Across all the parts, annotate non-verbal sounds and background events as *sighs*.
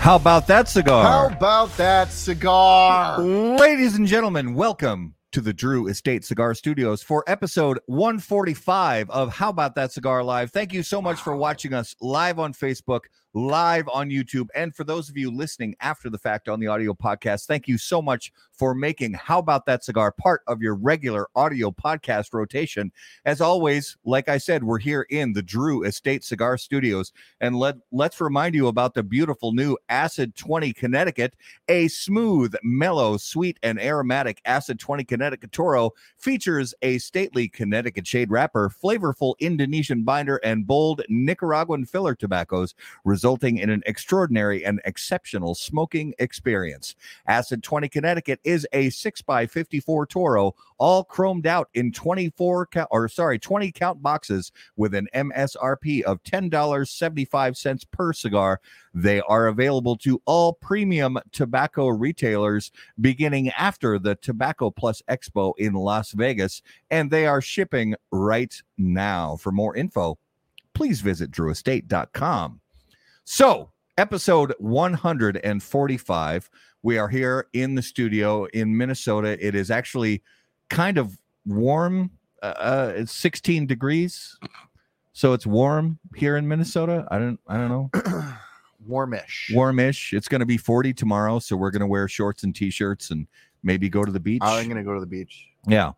How about that cigar? How about that cigar? Ladies and gentlemen, welcome to the Drew Estate Cigar Studios for episode 145 of How About That Cigar Live. Thank you so much for watching us live on Facebook, live on YouTube, and for those of you listening after the fact on the audio podcast, thank you so much for making How About That Cigar part of your regular audio podcast rotation. As always, like I said, we're here in the Drew Estate Cigar Studios, and let let's remind you about the beautiful new Acid 20 Connecticut, a smooth, mellow, sweet, and aromatic Acid 20 Connecticut Toro features a stately Connecticut shade wrapper, flavorful Indonesian binder, and bold Nicaraguan filler tobaccos, resulting in an extraordinary and exceptional smoking experience. Acid 20 Connecticut is a 6x54 Toro, all chromed out in 24 count, or sorry, 20 count boxes with an MSRP of $10.75 per cigar. They are available to all premium tobacco retailers beginning after the Tobacco Plus Expo in Las Vegas, and they are shipping right now. For more info, please visit drewestate.com. So, episode 145. We are here in the studio in Minnesota. It is actually kind of warm. Uh, uh, it's 16 degrees. So it's warm here in Minnesota. I don't I don't know. *clears throat* Warmish. Warmish. It's going to be 40 tomorrow, so we're going to wear shorts and t-shirts and maybe go to the beach. I'm gonna go to the beach. Yeah.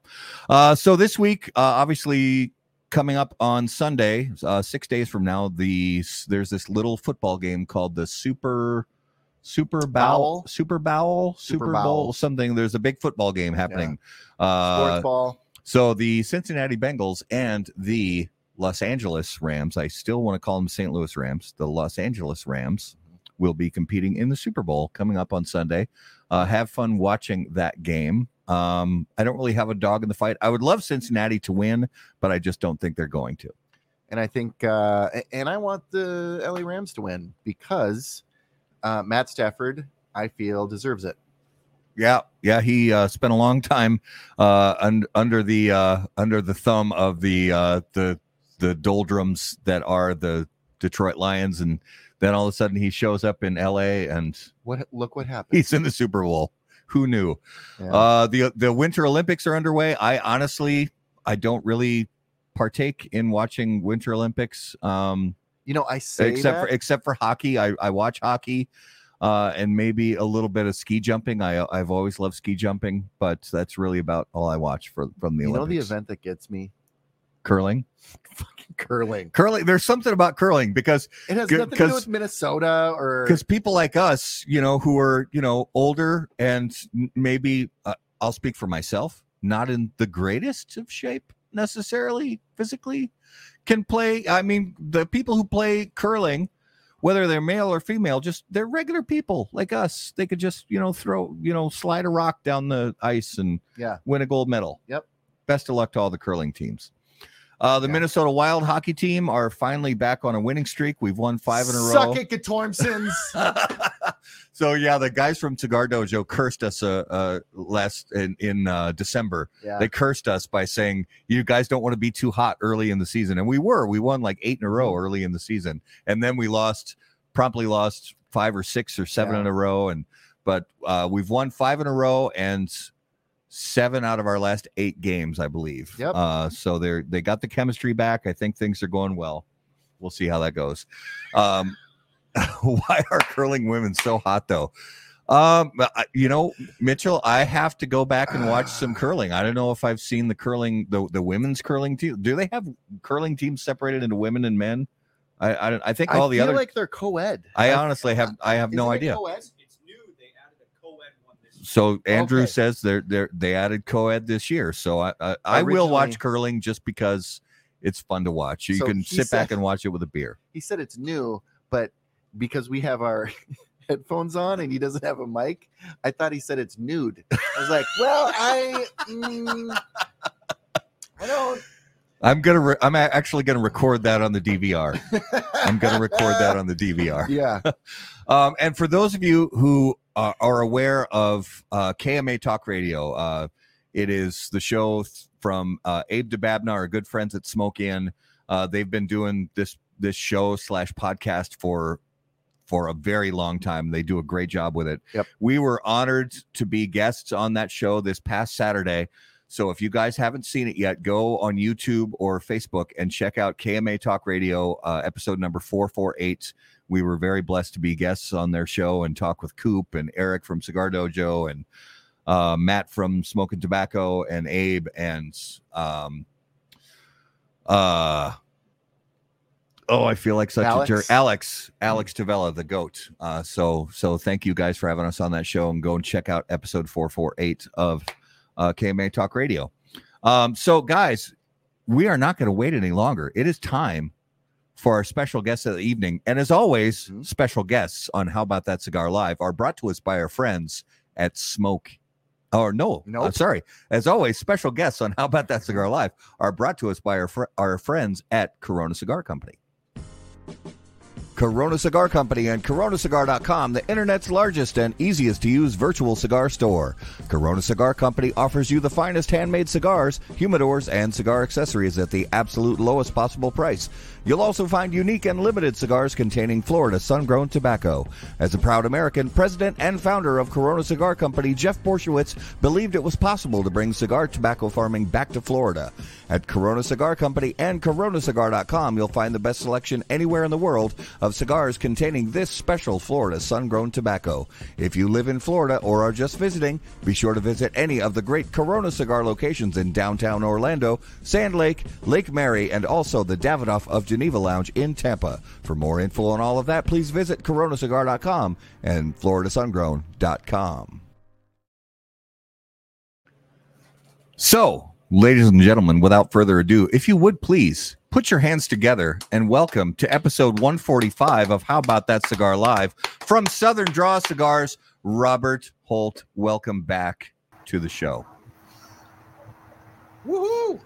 Uh, so this week, uh, obviously, coming up on Sunday, uh, six days from now, the there's this little football game called the Super Super Bowl? Super Bowl, Super Super Bowl, Bowl. something. There's a big football game happening. Uh, Sports ball. so the Cincinnati Bengals and the Los Angeles Rams, I still want to call them St. Louis Rams, the Los Angeles Rams will be competing in the Super Bowl coming up on Sunday. Uh, have fun watching that game. Um, I don't really have a dog in the fight. I would love Cincinnati to win, but I just don't think they're going to. And I think uh and I want the LA Rams to win because uh Matt Stafford, I feel, deserves it. Yeah, yeah, he uh, spent a long time uh, un- under the uh, under the thumb of the uh, the the doldrums that are the Detroit Lions, and then all of a sudden he shows up in L.A. and What look what happened. he's in the Super Bowl. Who knew? Yeah. Uh, the the Winter Olympics are underway. I honestly, I don't really partake in watching Winter Olympics. Um, you know, I say except that, for except for hockey. I, I watch hockey, uh, and maybe a little bit of ski jumping. I I've always loved ski jumping, but that's really about all I watch for from the Olympics. you know the event that gets me? Curling, *laughs* Fucking curling. curling. There's something about curling because It has nothing to do with Minnesota or because people like us, you know, who are you know older and maybe uh, I'll speak for myself, not in the greatest of shape necessarily physically, can play. I mean, the people who play curling, whether they're male or female, just they're regular people like us. They could just you know throw you know slide a rock down the ice and Yeah. win a gold medal. Yep. Best of luck to all the curling teams. Uh, the Yeah. Minnesota Wild hockey team are finally back on a winning streak. We've won five in a row. Suck it, Gatormsons. *laughs* so yeah, the guys from Cigar Dojo cursed us uh, uh last in in uh, December. yeah. They cursed us by saying you guys don't want to be too hot early in the season, and we were. We won like eight in a row Mm-hmm. early in the season, and then we lost promptly lost five or six or seven Yeah. in a row. And but uh, we've won five in a row and seven out of our last eight games, I believe. Yep. Uh, so they're they got the chemistry back. I think things are going well. We'll see how that goes. Um, *laughs* why are curling women so hot though? Um, you know, Mitchell, I have to go back and watch some *sighs* curling. I don't know if I've seen the curling, the, the women's curling team. Do they have curling teams separated into women and men? I I, I think all I the feel other. like they're co-ed. I honestly have I have no Isn't idea. co-ed? It's new. They added a co-ed one this year. So Andrew Okay. says they're they they added co-ed this year. So I I, I will watch curling just because it's fun to watch. You So can sit back and watch it with a beer. He said it's new, but because we have our *laughs* headphones on and he doesn't have a mic, I thought he said it's nude. I was like, well, I, mm, I don't. I'm gonna re- I'm actually gonna record that on the DVR. I'm gonna record that on the DVR. *laughs* Yeah, *laughs* Um, and for those of you who uh, are aware of uh, KMA Talk Radio, uh, it is the show th- from uh, Abe Dababneh, our good friends at Smoke Inn. Uh, they've been doing this this show slash podcast for for a very long time. They do a great job with it. Yep. We were honored to be guests on that show this past Saturday. So if you guys haven't seen it yet, go on YouTube or Facebook and check out KMA Talk Radio uh, episode number 448. We were very blessed to be guests on their show and talk with Coop and Eric from Cigar Dojo and uh, Matt from Smoking Tobacco and Abe and um, uh, oh, I feel like such Alex? a jerk. Alex, Alex Tavella, the goat. Uh, so, so thank you guys for having us on that show and go and check out episode 448 of uh, KMA Talk Radio. Um, so, guys, we are not going to wait any longer. It is time for our special guest of the evening. And as always, Mhm. special guests on How About That Cigar Live are brought to us by our friends at Smoke. Or no, Nope. uh, sorry. As always, special guests on How About That Cigar Live are brought to us by our, fr- our friends at Corona Cigar Company. Corona Cigar Company and coronacigar.com, the internet's largest and easiest to use virtual cigar store. Corona Cigar Company offers you the finest handmade cigars, humidors, and cigar accessories at the absolute lowest possible price. You'll also find unique and limited cigars containing Florida sun-grown tobacco. As a proud American, president and founder of Corona Cigar Company, Jeff Borysiewicz believed it was possible to bring cigar tobacco farming back to Florida. At Corona Cigar Company and coronacigar.com, you'll find the best selection anywhere in the world of cigars containing this special Florida sun-grown tobacco. If you live in Florida or are just visiting, be sure to visit any of the great Corona cigar locations in downtown Orlando, Sand Lake, Lake Mary, and also the Davidoff of Geneva Lounge in Tampa. For more info on all of that, please visit coronacigar.com and floridasungrown.com. So, ladies and gentlemen, without further ado, if you would please put your hands together and welcome to episode 145 of How About That Cigar Live from Southern Draw Cigars, Robert Holt. Welcome back to the show. Woohoo!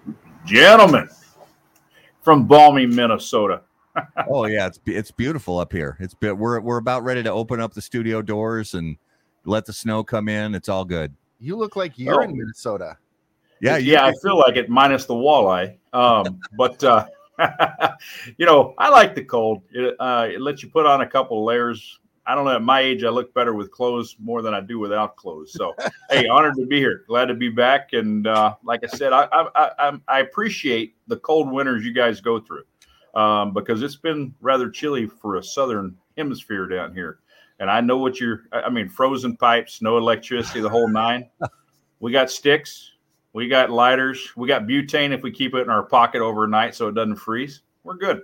gentlemen from balmy Minnesota. *laughs* oh yeah, it's it's beautiful up here. It's be- we're we're about ready to open up the studio doors and let the snow come in. It's all good. You look like you're Oh. in Minnesota. Yeah, yeah, I feel like it minus the walleye. Um, *laughs* but uh, *laughs* you know, I like the cold. It, uh, it lets you put on a couple layers. I don't know. At my age, I look better with clothes more than I do without clothes. So, *laughs* hey, honored to be here. Glad to be back. And uh, like I said, I, I I I'm- appreciate the cold winters you guys go through um, because it's been rather chilly for a southern hemisphere down here. And I know what you're. I I mean, frozen pipes, no electricity, the whole nine. *laughs* We got sticks. We got lighters. We got butane if we keep it in our pocket overnight so it doesn't freeze. We're good.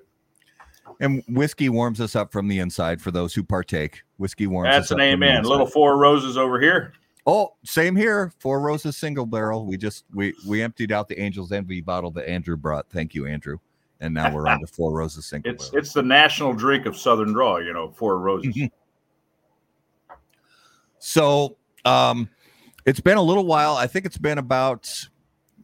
and whiskey warms us up from the inside for those who partake. Whiskey warms That's us an up from the amen. Little four roses over here. Oh, same here. Four Roses single barrel. We just we we emptied out the Angel's Envy bottle that Andrew brought. Thank you, Andrew. And now we're on to Four Roses single It's barrel. it's the national drink of Southern Draw. You know, four roses. *laughs* So, um, it's been a little while. I think it's been about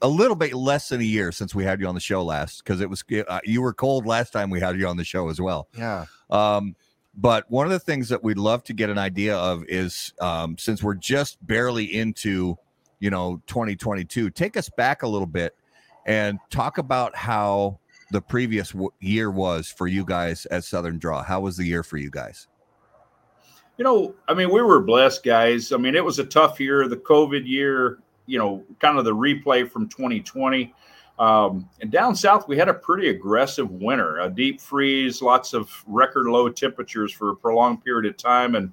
a little bit less than a year since we had you on the show last because it was uh, you were cold last time we had you on the show as well. Yeah. Um, but one of the things that we'd love to get an idea of is um, since we're just barely into, you know, 2022, take us back a little bit and talk about how the previous w- year was for you guys at Southern Draw. How was the year for you guys? You know, I mean, we were blessed, guys. I mean, it was a tough year, the COVID year, you know, kind of the replay from 2020. Um, and down south, we had a pretty aggressive winter, a deep freeze, lots of record low temperatures for a prolonged period of time. And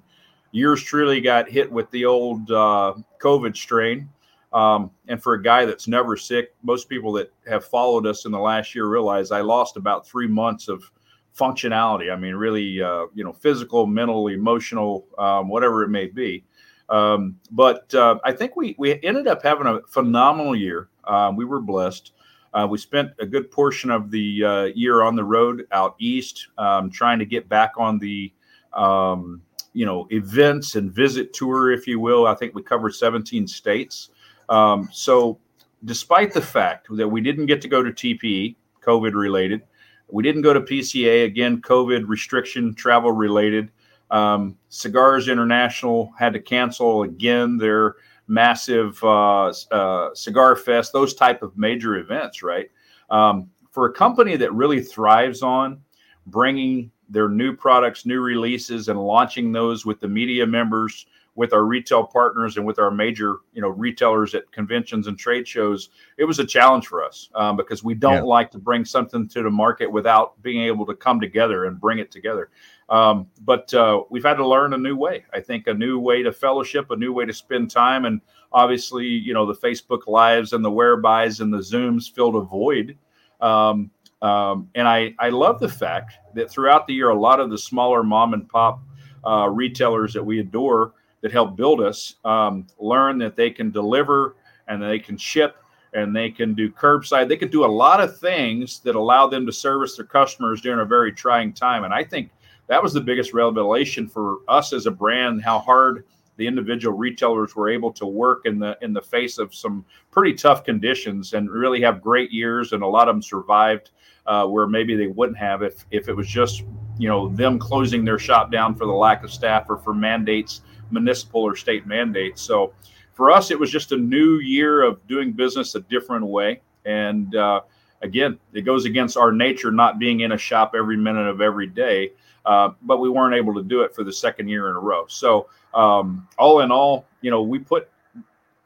yours truly got hit with the old uh, COVID strain. Um, and for a guy that's never sick, most people that have followed us in the last year realize I lost about three months of functionality. I mean, really, uh, you know, physical, mental, emotional, um, whatever it may be. Um, but uh, I think we we ended up having a phenomenal year. Uh, we were blessed. Uh, we spent a good portion of the uh, year on the road out east, um, trying to get back on the um, you know events and visit tour, if you will. I think we covered 17 states. Um, so, despite the fact that we didn't get to go to TPE, COVID related, we didn't go to PCA again, COVID restriction, travel related. Um, Cigars International had to cancel again their massive uh, uh, cigar fest, those type of major events, right? Um, for a company that really thrives on bringing their new products, new releases, and launching those with the media members, with our retail partners, and with our major you know retailers at conventions and trade shows, it was a challenge for us um, because we don't Yeah. like to bring something to the market without being able to come together and bring it together. Um, but uh, we've had to learn a new way. I think a new way to fellowship, a new way to spend time, and obviously, you know, the Facebook lives and the whereby and the Zooms filled a void. Um, um, and I, I love the fact that throughout the year, a lot of the smaller mom and pop uh, retailers that we adore that help build us um, learn that they can deliver and they can ship and they can do curbside. They can do a lot of things that allow them to service their customers during a very trying time. And I think that was the biggest revelation for us as a brand, how hard the individual retailers were able to work in the in the face of some pretty tough conditions and really have great years and a lot of them survived uh, where maybe they wouldn't have if if it was just you know them closing their shop down for the lack of staff or for mandates municipal or state mandates. So for us it was just a new year of doing business a different way. And uh, again it goes against our nature not being in a shop every minute of every day uh, but we weren't able to do it for the second year in a row. So um, all in all you know we put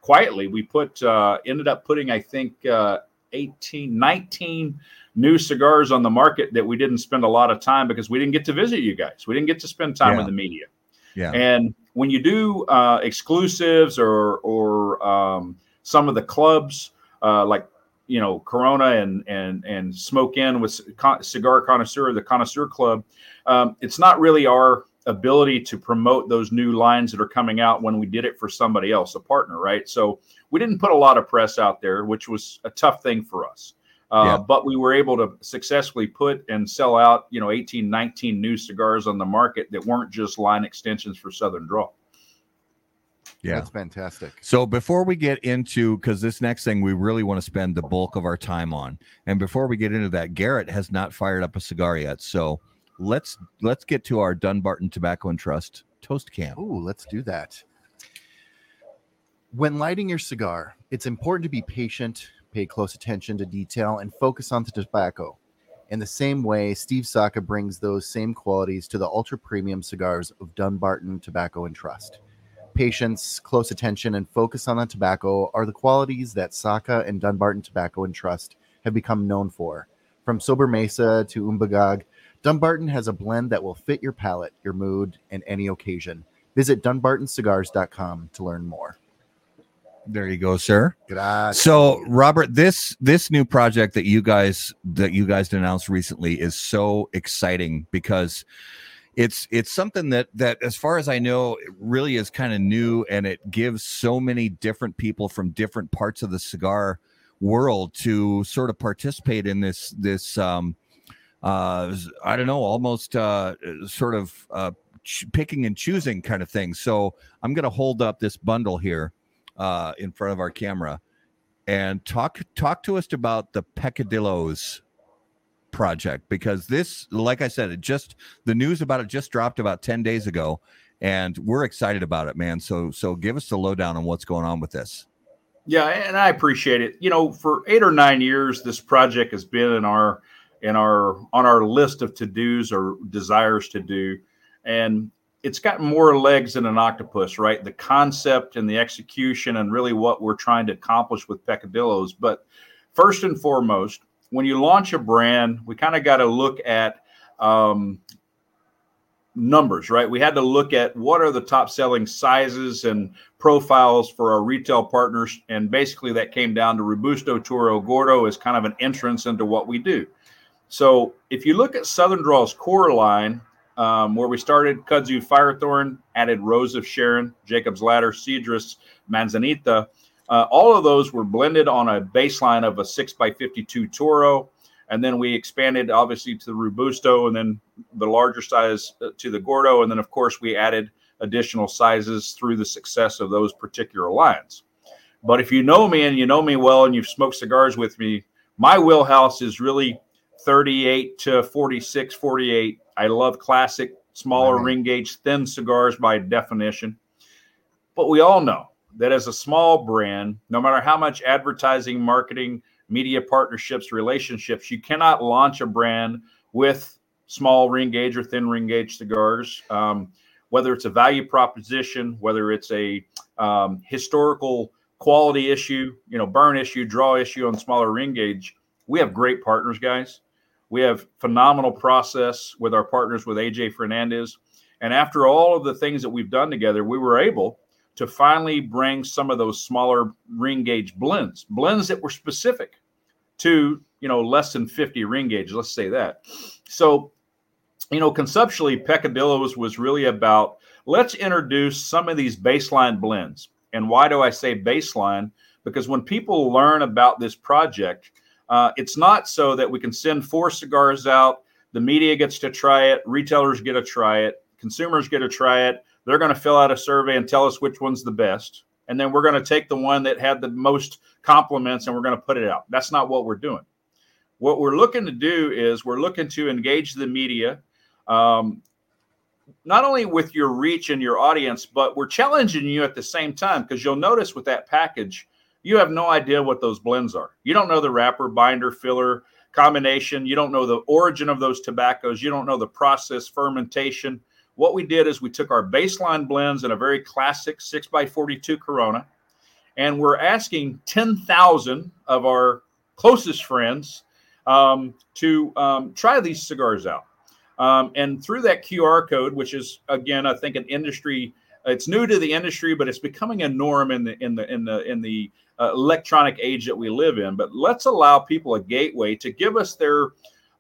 quietly we put uh, ended up putting i think uh, 18 19 new cigars on the market that we didn't spend a lot of time because we didn't get to visit you guys. We didn't get to spend time Yeah. with the media. Yeah. and when you do uh, exclusives or or um, some of the clubs uh, like you know Corona and and and Smoke Inn with Cigar Connoisseur, the Connoisseur Club, um, it's not really our ability to promote those new lines that are coming out when we did it for somebody else, a partner, right? So we didn't put a lot of press out there, which was a tough thing for us. Uh, Yeah. But we were able to successfully put and sell out, you know, 18, 19 new cigars on the market that weren't just line extensions for Southern Draw. Yeah. That's fantastic. So before we get into because this next thing we really want to spend the bulk of our time on, and before we get into that, Garrett has not fired up a cigar yet. So let's let's get to our Dunbarton Tobacco and Trust toast can. Ooh, let's do that. When lighting your cigar, it's important to be patient, pay close attention to detail, and focus on the tobacco. In the same way, Steve Saka brings those same qualities to the ultra premium cigars of Dunbarton Tobacco and Trust. Patience, close attention, and focus on the tobacco are the qualities that Saka and Dunbarton Tobacco and Trust have become known for. From Sobremesa to Umbagog, Dunbarton has a blend that will fit your palate, your mood, and any occasion. Visit dunbartoncigars.com to learn more. There you go, sir. Gracias. So Robert, this this new project that you guys that you guys announced recently is so exciting because it's it's something that that as far as I know it really is kind of new and it gives so many different people from different parts of the cigar world to sort of participate in this this um uh I don't know almost uh sort of uh picking and choosing kind of thing. So I'm going to hold up this bundle here uh in front of our camera. And talk talk to us about the peccadillos project because this like i said it just the news about it just dropped about 10 days ago and we're excited about it man. So so give us the lowdown on what's going on with this. Yeah, and I appreciate it. You know, for eight or nine years, this project has been in our in our on our list of to dos or desires to do, and it's got more legs than an octopus, right? The concept and the execution, and really what we're trying to accomplish with Peccadillos. But first and foremost, when you launch a brand, we kind of got to look at um, numbers, right? We had to look at what are the top selling sizes and profiles for our retail partners. And basically, that came down to Robusto Toro Gordo as kind of an entrance into what we do. So if you look at Southern Draw's core line, um, where we started Kudzu Firethorn, added Rose of Sharon, Jacob's Ladder, Cedrus, Manzanita, uh, all of those were blended on a baseline of a 6x52 Toro. And then we expanded obviously to the Robusto and then the larger size uh, to the Gordo. And then, of course, we added additional sizes through the success of those particular lines. But if you know me and you know me well and you've smoked cigars with me, my wheelhouse is really 38 to 46, 48. I love classic, smaller Right. ring gauge, thin cigars by definition. But we all know that as a small brand, no matter how much advertising, marketing, media partnerships, relationships, you cannot launch a brand with small ring gauge or thin ring gauge cigars. Um, whether it's a value proposition, whether it's a um, historical quality issue, you know, burn issue, draw issue on smaller ring gauge, we have great partners, guys. We have phenomenal process with our partners with AJ Fernandez. And after all of the things that we've done together, we were able to finally bring some of those smaller ring gauge blends, blends that were specific to, you know, less than 50 ring gauge, let's say that. So you know, conceptually, Peccadillo's was really about let's introduce some of these baseline blends. And why do I say baseline? Because when people learn about this project, uh, it's not so that we can send four cigars out, the media gets to try it, retailers get to try it, consumers get to try it. They're going to fill out a survey and tell us which one's the best. And then we're going to take the one that had the most compliments and we're going to put it out. That's not what we're doing. What we're looking to do is we're looking to engage the media um, not only with your reach and your audience, but we're challenging you at the same time because you'll notice with that package, you have no idea what those blends are. You don't know the wrapper, binder, filler, combination. You don't know the origin of those tobaccos. You don't know the process, fermentation. What we did is we took our baseline blends in a very classic 6x42 Corona, and we're asking 10,000 of our closest friends um, to um, try these cigars out. Um, and through that QR code, which is again, I think an industry, it's new to the industry, but it's becoming a norm in the in the in the in the uh, electronic age that we live in. But let's allow people a gateway to give us their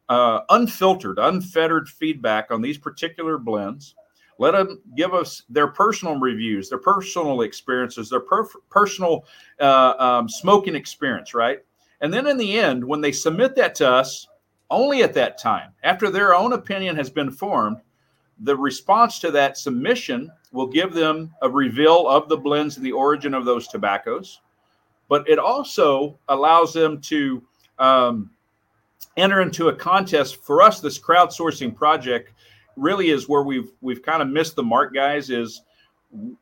uh, unfiltered, unfettered feedback on these particular blends. Let them give us their personal reviews, their personal experiences, their per- personal uh, um, smoking experience, right? And then in the end, when they submit that to us, only at that time, after their own opinion has been formed, the response to that submission will give them a reveal of the blends and the origin of those tobaccos. But it also allows them to um, enter into a contest. For us, this crowdsourcing project really is where we've we've kind of missed the mark, guys. Is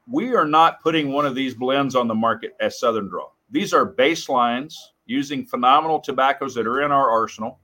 we are not putting one of these blends on the market as Southern Draw. These are baselines using phenomenal tobaccos that are in our arsenal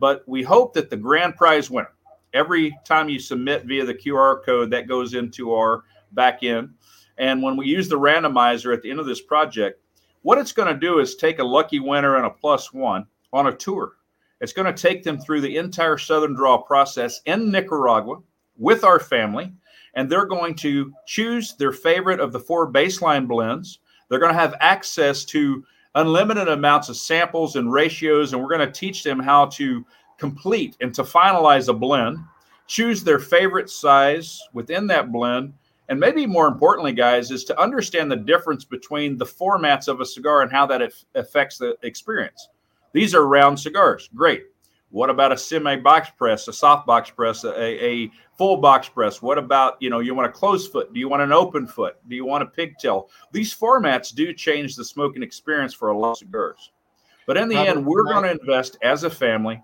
but we hope that the grand prize winner, every time you submit via the QR code, that goes into our back end. And when we use the randomizer at the end of this project, what it's going to do is take a lucky winner and a plus one on a tour. It's going to take them through the entire Southern Draw process in Nicaragua with our family, and they're going to choose their favorite of the four baseline blends. They're going to have access to unlimited amounts of samples and ratios, and we're going to teach them how to complete and to finalize a blend, choose their favorite size within that blend, and maybe more importantly, guys, is to understand the difference between the formats of a cigar and how that affects the experience. These are round cigars. Great. What about a semi box press, a soft box press, a, a full box press? What about, you know, you want a closed foot? Do you want an open foot? Do you want a pigtail? These formats do change the smoking experience for a lot of cigars. But in the Robert, end, we're going to invest as a family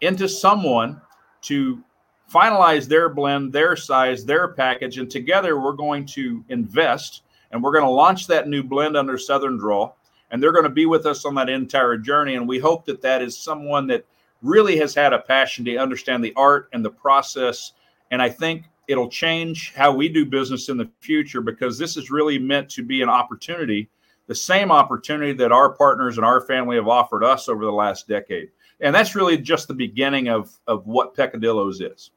into someone to finalize their blend, their size, their package, and together we're going to invest and we're going to launch that new blend under Southern Draw. And they're going to be with us on that entire journey. And we hope that that is someone that really has had a passion to understand the art and the process. And I think it'll change how we do business in the future because this is really meant to be an opportunity, the same opportunity that our partners and our family have offered us over the last decade. And that's really just the beginning of, of what Peccadillo's is.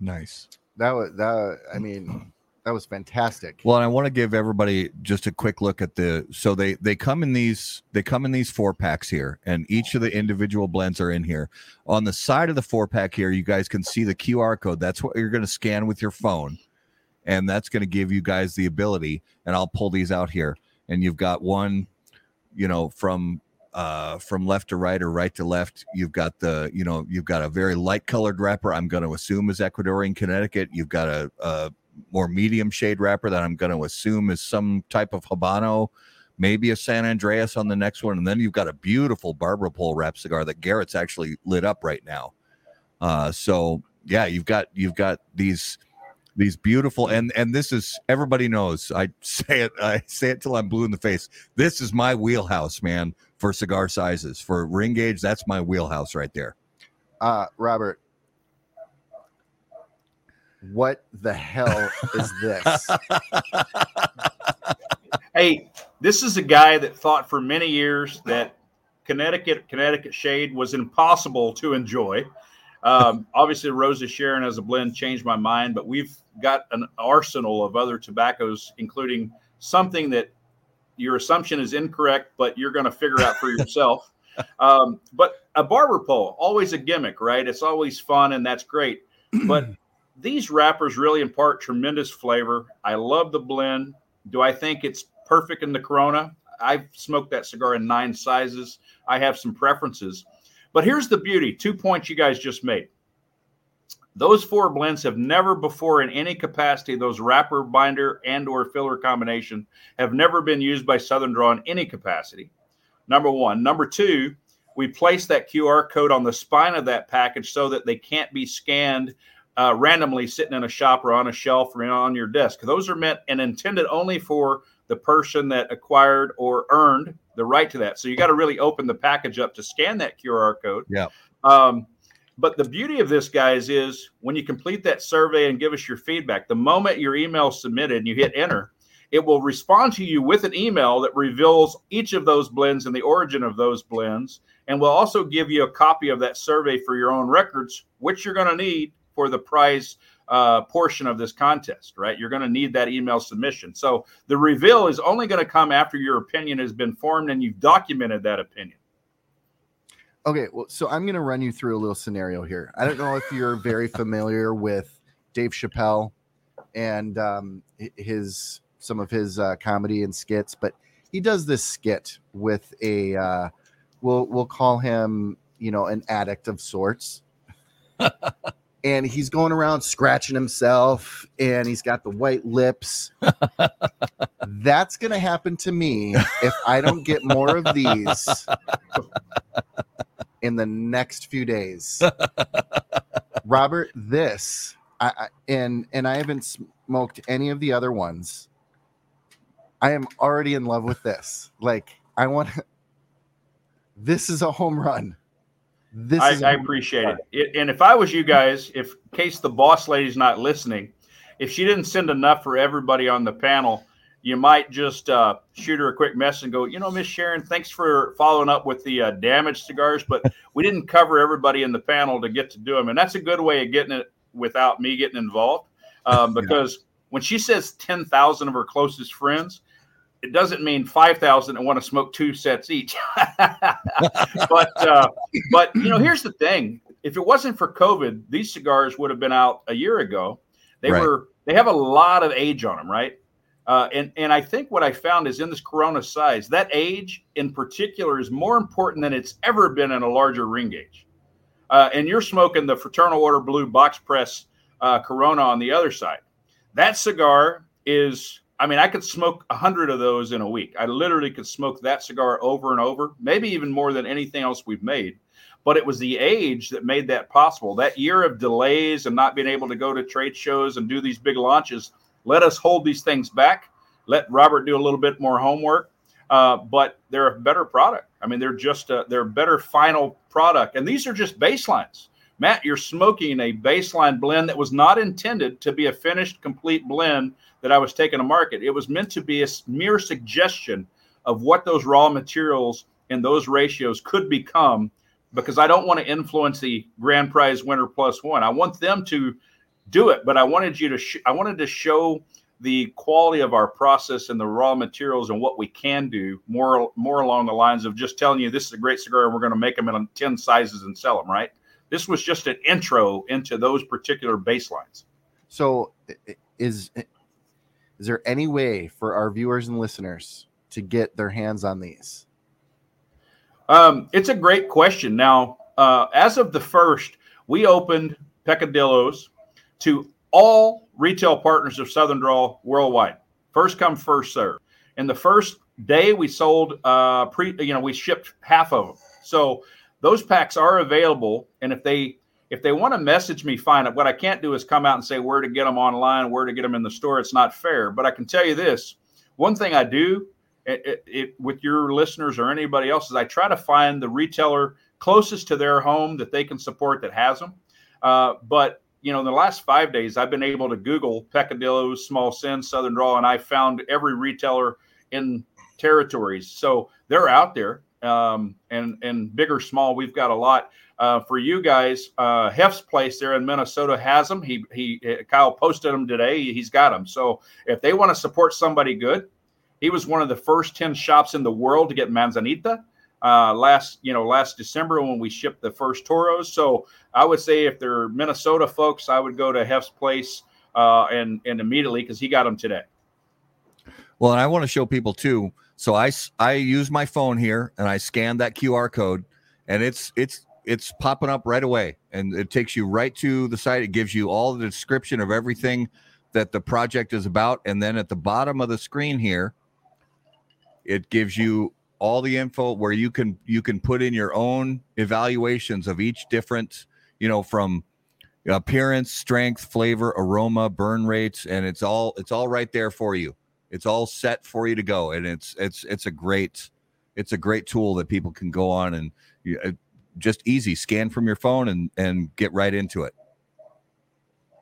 Nice. That was that. I mm. mean, that was fantastic. Well, and I want to give everybody just a quick look at the so they they come in these they come in these four packs here, and each of the individual blends are in here. On the side of the four pack here, you guys can see the QR code. That's what you're going to scan with your phone, and that's going to give you guys the ability. And I'll pull these out here, and you've got one, you know, from uh, from left to right or right to left. You've got the, you know, you've got a very light colored wrapper. I'm going to assume is Ecuadorian Connecticut. You've got a, a more medium shade wrapper that I'm going to assume is some type of Habano, maybe a San Andrés on the next one. And then you've got a beautiful Barber Pole wrap cigar that Garrett's actually lit up right now. Uh, so yeah, you've got you've got these these beautiful and and this is everybody knows I *laughs* say it I say it till I'm blue in the face. This is my wheelhouse, man, for cigar sizes. For ring gauge, that's my wheelhouse right there. Uh Robert, what the hell is this? *laughs* Hey, this is a guy that thought for many years that Connecticut Connecticut Shade was impossible to enjoy. Um, obviously, Rose of Sharon as a blend changed my mind, but we've got an arsenal of other tobaccos, including something that your assumption is incorrect, but you're going to figure out for yourself. *laughs* Um, but a barber pole, always a gimmick, right? It's always fun, and that's great. *clears throat* But these wrappers really impart tremendous flavor. I love the blend. Do I think it's perfect in the Corona? I've smoked that cigar in nine sizes. I have some preferences. But here's the beauty two points you guys just made. Those four blends have never before in any capacity, those wrapper, binder, and or filler combination have never been used by Southern Draw in any capacity. Number one. Number two, we place that QR code on the spine of that package so that they can't be scanned uh, randomly sitting in a shop or on a shelf or on your desk. Those are meant and intended only for the person that acquired or earned the right to that. So you got to really open the package up to scan that QR code. Yeah. Um, but the beauty of this, guys, is when you complete that survey and give us your feedback, the moment your email is submitted and you hit enter, it will respond to you with an email that reveals each of those blends and the origin of those blends. And will also give you a copy of that survey for your own records, which you're going to need for the prize uh, portion of this contest, right? You're going to need that email submission. So the reveal is only going to come after your opinion has been formed and you've documented that opinion. Okay, well, so I'm going to run you through a little scenario here. I don't know if you're very *laughs* familiar with Dave Chappelle and um, his some of his uh, comedy and skits, but he does this skit with a uh, we'll we'll call him you know an addict of sorts. *laughs* and he's going around scratching himself and he's got the white lips. *laughs* That's going to happen to me if I don't get more of these in the next few days. *laughs* Robert, this I, I, and and I haven't smoked any of the other ones. I am already in love with this. Like I want this is a home run. This I, is I appreciate it. it. And if I was you guys, if in case the boss lady's not listening, if she didn't send enough for everybody on the panel, you might just uh, shoot her a quick message and go, you know, Miss Sharon, thanks for following up with the uh, damaged cigars, but *laughs* we didn't cover everybody in the panel to get to do them, and that's a good way of getting it without me getting involved, um, *laughs* because yeah. when she says ten thousand of her closest friends, it doesn't mean 5,000 and want to smoke two sets each. *laughs* but, uh, but, you know, here's the thing. If it wasn't for COVID, these cigars would have been out a year ago. They right. were, they have a lot of age on them, right? Uh, and, and I think what I found is in this Corona size, that age in particular is more important than it's ever been in a larger ring gauge. Uh, and you're smoking the Fraternal Order Blue box press uh, Corona on the other side. That cigar is I mean, I could smoke a hundred of those in a week. I literally could smoke that cigar over and over, maybe even more than anything else we've made. But it was the age that made that possible. That year of delays and not being able to go to trade shows and do these big launches let us hold these things back. Let Robert do a little bit more homework. Uh, but they're a better product. I mean, they're just a, they're a better final product. And these are just baselines. Matt, you're smoking a baseline blend that was not intended to be a finished, complete blend that I was taking to market. It was meant to be a mere suggestion of what those raw materials and those ratios could become because I don't want to influence the grand prize winner plus one. I want them to do it, but I wanted you to, sh- I wanted to show the quality of our process and the raw materials and what we can do more, more along the lines of just telling you this is a great cigar and we're going to make them in 10 sizes and sell them, right? This was just an intro into those particular baselines. So, is is there any way for our viewers and listeners to get their hands on these? Um, it's a great question. Now, uh, as of the first, we opened Peccadillos to all retail partners of Southern Draw worldwide. First come, first serve. In the first day, we sold uh, pre. You know, we shipped half of them. So those packs are available, and if they if they want to message me, fine. What I can't do is come out and say where to get them online, where to get them in the store. It's not fair. But I can tell you this: one thing I do it, it, it, with your listeners or anybody else is I try to find the retailer closest to their home that they can support that has them. Uh, but you know, in the last five days, I've been able to Google peccadillos, small sin, southern draw, and I found every retailer in territories. So they're out there, um, and and big or small, we've got a lot. Uh, for you guys, uh, Hef's place there in Minnesota has them. He he Kyle posted them today. He's got them. So if they want to support somebody good, he was one of the first ten shops in the world to get Manzanita uh, last you know last December when we shipped the first toros. So I would say if they're Minnesota folks, I would go to Hef's place uh, and and immediately because he got them today. Well, and I want to show people too. So I I use my phone here and I scan that QR code, and it's it's it's popping up right away and it takes you right to the site it gives you all the description of everything that the project is about and then at the bottom of the screen here it gives you all the info where you can you can put in your own evaluations of each different you know from appearance strength flavor aroma burn rates and it's all it's all right there for you. It's all set for you to go and it's it's it's a great it's a great tool that people can go on and uh, just easy scan from your phone and and get right into it.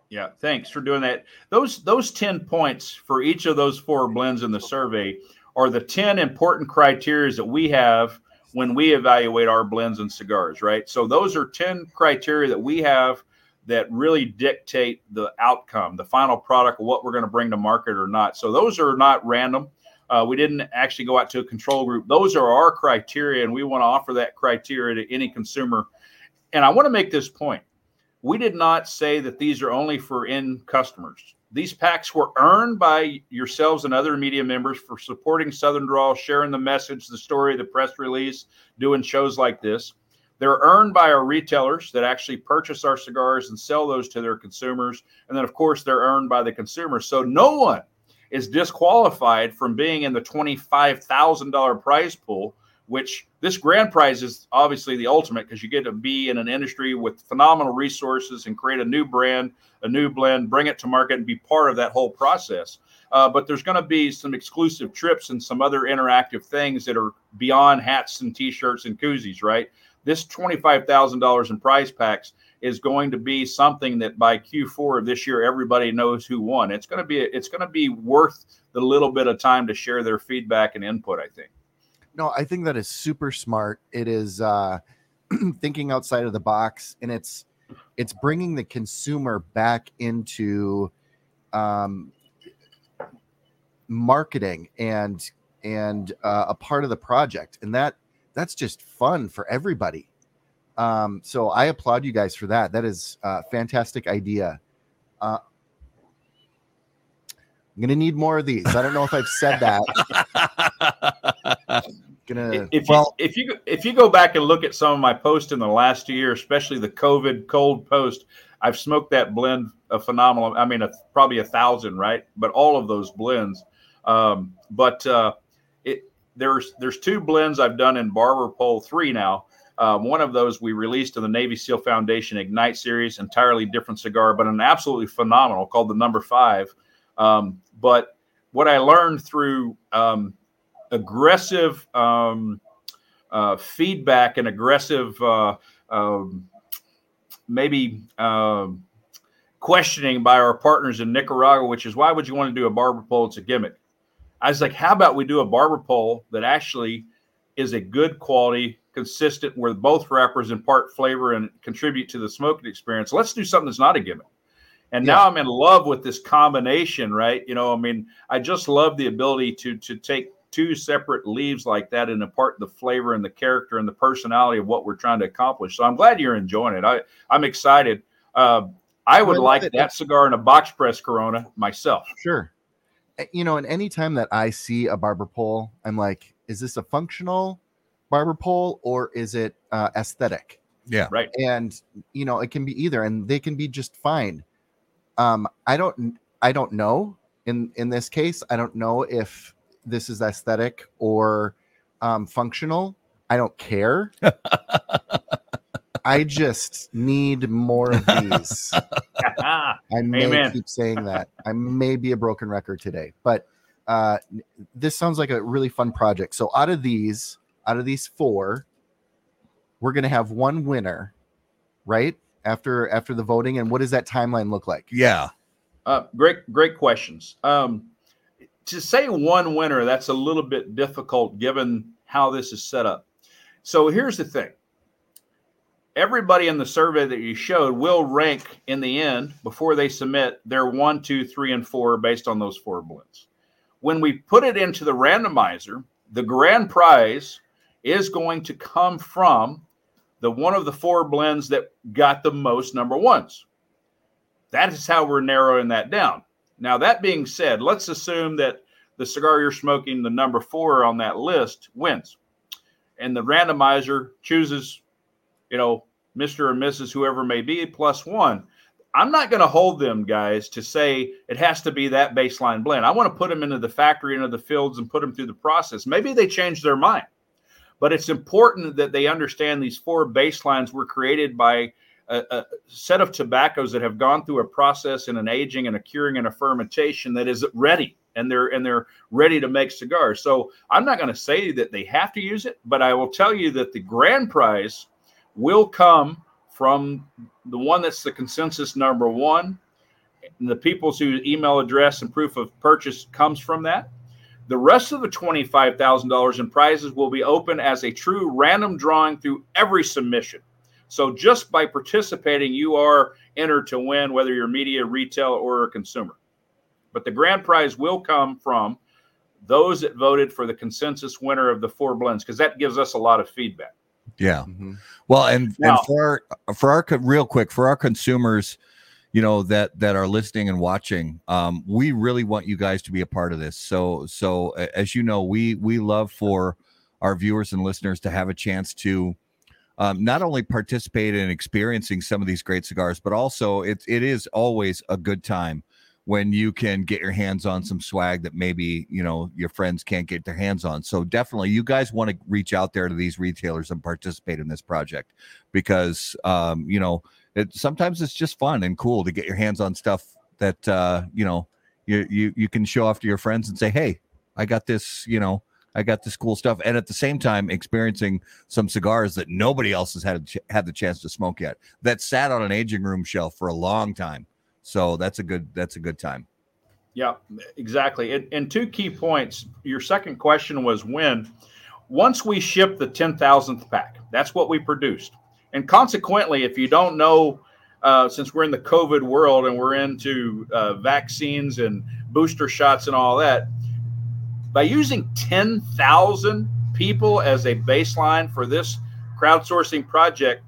Yeah thanks for doing that. Those those 10 points for each of those four blends in the survey are the 10 important criteria that we have when we evaluate our blends and cigars right so those are 10 criteria that we have that really dictate the outcome the final product what we're going to bring to market or not so those are not random uh, we didn't actually go out to a control group. Those are our criteria, and we want to offer that criteria to any consumer. And I want to make this point. We did not say that these are only for end customers. These packs were earned by yourselves and other media members for supporting Southern Draw, sharing the message, the story, the press release, doing shows like this. They're earned by our retailers that actually purchase our cigars and sell those to their consumers. And then, of course, they're earned by the consumers. So no one is disqualified from being in the $25,000 prize pool, which this grand prize is obviously the ultimate because you get to be in an industry with phenomenal resources and create a new brand, a new blend, bring it to market, and be part of that whole process. Uh, but there's going to be some exclusive trips and some other interactive things that are beyond hats and t-shirts and koozies, right? This $25,000 in prize packs is going to be something that by Q4 of this year, everybody knows who won. It's going to be it's going to be worth the little bit of time to share their feedback and input. I think. No, I think that is super smart. It is uh, *clears throat* thinking outside of the box, and it's it's bringing the consumer back into um, marketing and and uh, a part of the project, and that that's just fun for everybody. Um, so I applaud you guys for that. That is a fantastic idea. Uh, I'm gonna need more of these. I don't know if I've said that. *laughs* gonna if well, you, if you if you go back and look at some of my posts in the last year, especially the COVID cold post, I've smoked that blend a phenomenal. I mean, a, probably a thousand, right? But all of those blends. Um, but uh, it there's there's two blends I've done in Barber Pole three now um, one of those we released in the Navy SEAL Foundation Ignite series, entirely different cigar, but an absolutely phenomenal called the Number Five. Um, but what I learned through um, aggressive um, uh, feedback and aggressive, uh, um, maybe um, questioning by our partners in Nicaragua, which is why would you want to do a barber pole? It's a gimmick. I was like, how about we do a barber pole that actually is a good quality consistent where both wrappers impart flavor and contribute to the smoking experience. Let's do something that's not a gimmick. And yeah. now I'm in love with this combination, right? You know, I mean, I just love the ability to to take two separate leaves like that and impart the flavor and the character and the personality of what we're trying to accomplish. So I'm glad you're enjoying it. I I'm excited. Uh, I would like that cigar in a box press Corona myself. Sure. Eh, you know, and anytime that I see a barber pole, I'm like, is this a functional barber pole or is it uh, aesthetic? Yeah. Right. And you know, it can be either and they can be just fine. Um, I don't I don't know in in this case. I don't know if this is aesthetic or um, functional. I don't care. *laughs* I just need more of these. *laughs* I may Amen. keep saying that. I may be a broken record today, but uh, this sounds like a really fun project. So out of these, out of these four, we're gonna have one winner, right? after after the voting, and what does that timeline look like? Yeah. Uh, great, great questions. Um, to say one winner, that's a little bit difficult given how this is set up. So here's the thing everybody in the survey that you showed will rank in the end before they submit their one, two, three, and four based on those four blends. When we put it into the randomizer, the grand prize is going to come from the one of the four blends that got the most number ones. That is how we're narrowing that down. Now, that being said, let's assume that the cigar you're smoking, the number four on that list, wins. And the randomizer chooses, you know, Mr. or Mrs. whoever may be plus one. I'm not going to hold them guys to say it has to be that baseline blend. I want to put them into the factory, into the fields, and put them through the process. Maybe they change their mind, but it's important that they understand these four baselines were created by a, a, set of tobaccos that have gone through a process and an aging and a curing and a fermentation that is ready and they're and they're ready to make cigars. So I'm not going to say that they have to use it, but I will tell you that the grand prize will come from the one that's the consensus number one. And the people's whose email address and proof of purchase comes from that. The rest of the $25,000 in prizes will be open as a true random drawing through every submission. So just by participating, you are entered to win, whether you're media, retail, or a consumer. But the grand prize will come from those that voted for the consensus winner of the four blends, because that gives us a lot of feedback. Yeah. Mm-hmm. Well, and, now, and for our, for our real quick for our consumers, you know that that are listening and watching, um, we really want you guys to be a part of this. So so as you know, we we love for our viewers and listeners to have a chance to um, not only participate in experiencing some of these great cigars, but also it it is always a good time when you can get your hands on some swag that maybe you know your friends can't get their hands on. So definitely you guys want to reach out there to these retailers and participate in this project because um, you know it sometimes it's just fun and cool to get your hands on stuff that uh, you know you, you you can show off to your friends and say hey i got this you know i got this cool stuff and at the same time experiencing some cigars that nobody else has had had the chance to smoke yet that sat on an aging room shelf for a long time so that's a good that's a good time. Yeah, exactly. And, and two key points. Your second question was when. Once we ship the ten thousandth pack, that's what we produced. And consequently, if you don't know, uh, since we're in the COVID world and we're into uh, vaccines and booster shots and all that, by using 10,000 people as a baseline for this crowdsourcing project,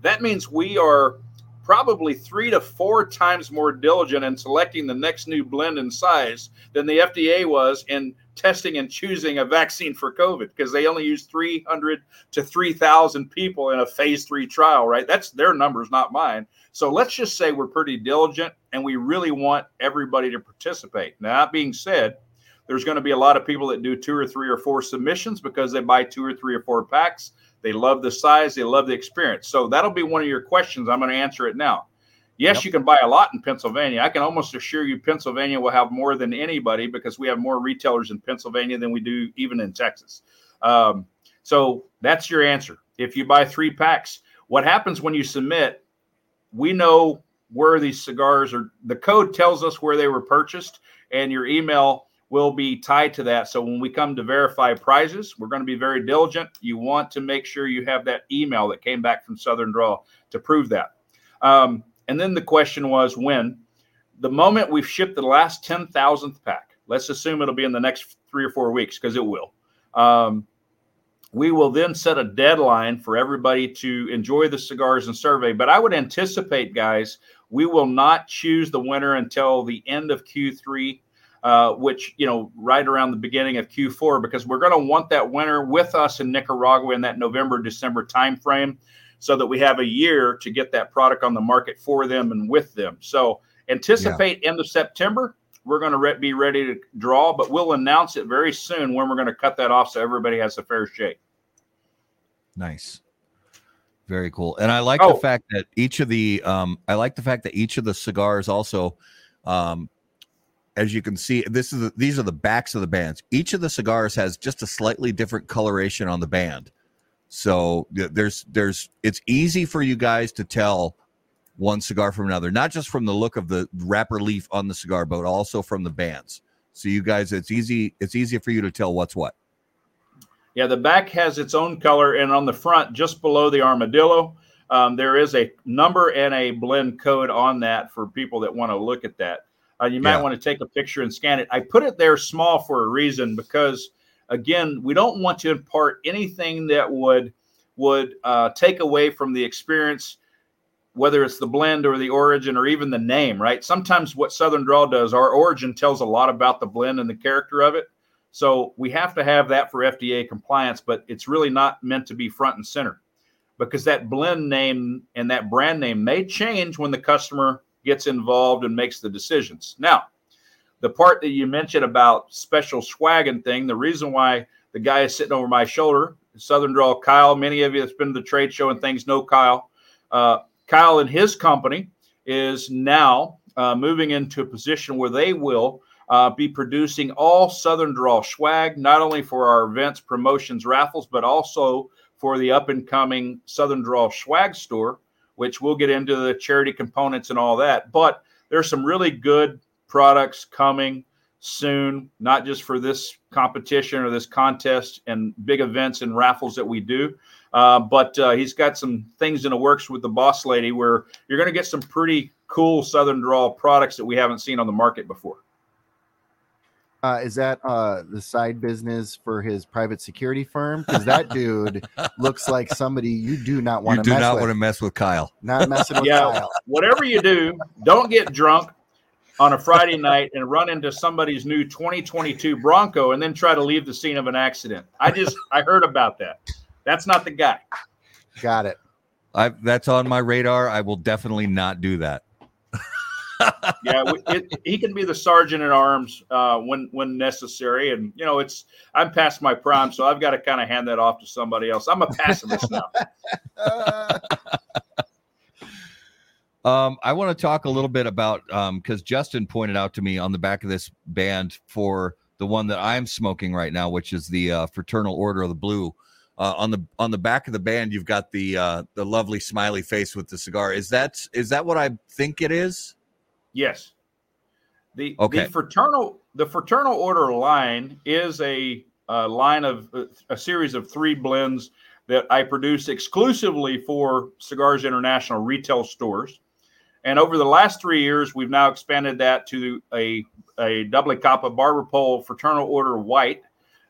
that means we are probably three to four times more diligent in selecting the next new blend and size than the FDA was in testing and choosing a vaccine for COVID because they only used 300 to 3,000 people in a phase three trial, right? That's their numbers, not mine. So let's just say we're pretty diligent and we really want everybody to participate. Now, that being said, there's going to be a lot of people that do two or three or four submissions because they buy two or three or four packs. They love the size, they love the experience. So that'll be one of your questions. I'm going to answer it now. Yes, yep. you can buy a lot in Pennsylvania. I can almost assure you Pennsylvania will have more than anybody because we have more retailers in Pennsylvania than we do even in Texas. Um, so that's your answer. If you buy three packs, what happens when you submit? We know where these cigars are. The code tells us where they were purchased, and your email will be tied to that. So when we come to verify prizes, we're going to be very diligent. You want to make sure you have that email that came back from Southern Draw to prove that. Um, and then the question was when. The moment we've shipped the last 10,000th pack, let's assume it'll be in the next three or four weeks because it will. Um, we will then set a deadline for everybody to enjoy the cigars and survey. But I would anticipate, guys, we will not choose the winner until the end of Q3 uh, which you know right around the beginning of Q4 because we're going to want that winter with us in Nicaragua in that November December timeframe, so that we have a year to get that product on the market for them and with them. So anticipate yeah. end of September. We're going to re- be ready to draw, but we'll announce it very soon when we're going to cut that off so everybody has a fair shake. Nice. Very cool. And I like oh. the fact that each of the um I like the fact that each of the cigars also um as you can see, this is the, these are the backs of the bands. Each of the cigars has just a slightly different coloration on the band. So there's there's it's easy for you guys to tell one cigar from another, not just from the look of the wrapper leaf on the cigar, but also from the bands. So you guys, it's easy. It's easy for you to tell what's what. Yeah, the back has its own color, and on the front, just below the armadillo, um, there is a number and a blend code on that for people that want to look at that. Uh, you might Yeah. want to take a picture and scan it. I put it there small for a reason because, again, we don't want to impart anything that would would uh, take away from the experience, whether it's the blend or the origin or even the name. Right? Sometimes what Southern Draw does, our origin tells a lot about the blend and the character of it. So we have to have that for FDA compliance, but it's really not meant to be front and center because that blend name and that brand name may change when the customer gets involved and makes the decisions. Now, the part that you mentioned about special swagging thing, the reason why the guy is sitting over my shoulder, Southern Draw Kyle, many of you that's been to the trade show and things know Kyle. Uh, Kyle and his company is now uh, moving into a position where they will uh, be producing all Southern Draw swag, not only for our events, promotions, raffles, but also for the up and coming Southern Draw swag store, which we'll get into the charity components and all that. But there's some really good products coming soon, not just for this competition or this contest and big events and raffles that we do. Uh, but uh, he's got some things in the works with the boss lady where you're going to get some pretty cool Southern Draw products that we haven't seen on the market before. Uh, is that uh, the side business for his private security firm? Because that dude *laughs* looks like somebody you do not want to do mess not with. want to mess with Kyle. Not messing with *laughs* Yeah. Kyle. Whatever you do, don't get drunk on a Friday night and run into somebody's new 2022 Bronco and then try to leave the scene of an accident. I just I heard about that. That's not the guy. Got it. I that's on my radar. I will definitely not do that. Yeah, it, he can be the sergeant at arms uh, when when necessary, and you know it's I'm past my prime, so I've got to kind of hand that off to somebody else. I'm a pacifist now. *laughs* Um, I want to talk a little bit about um because Justin pointed out to me on the back of this band for the one that I'm smoking right now, which is the uh, Fraternal Order of the Blue. Uh, on the on the back of the band, you've got the uh, the lovely smiley face with the cigar. Is that is that what I think it is? Yes. The Okay. the fraternal the fraternal order line is a, uh line of a series of three blends that I produce exclusively for Cigars International retail stores. And over the last three years, we've now expanded that to a a doble capa barber pole fraternal order white,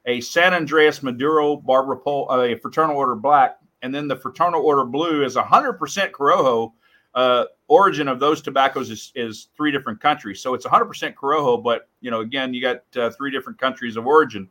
a San Andrés Maduro barber pole, uh, a fraternal order black, and then the fraternal order blue is 100% Corojo uh, origin of those tobaccos is, is three different countries. So it's 100% Corojo, but you know, again, you got uh, three different countries of origin.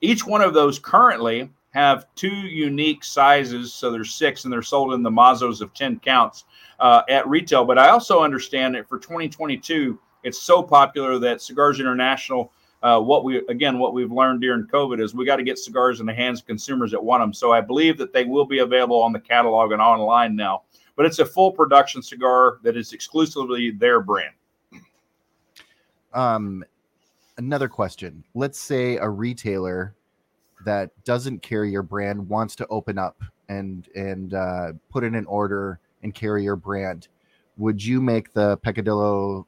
Each one of those currently have two unique sizes. So there's six, and they're sold in the mazos of 10 counts uh, at retail. But I also understand that for 2022, it's so popular that Cigars International. Uh, what we again, what we've learned during COVID is we got to get cigars in the hands of consumers that want them. So I believe that they will be available on the catalog and online now but it's a full production cigar that is exclusively their brand. Um, another question. Let's say a retailer that doesn't carry your brand wants to open up and and uh, put in an order and carry your brand. Would you make the peccadillo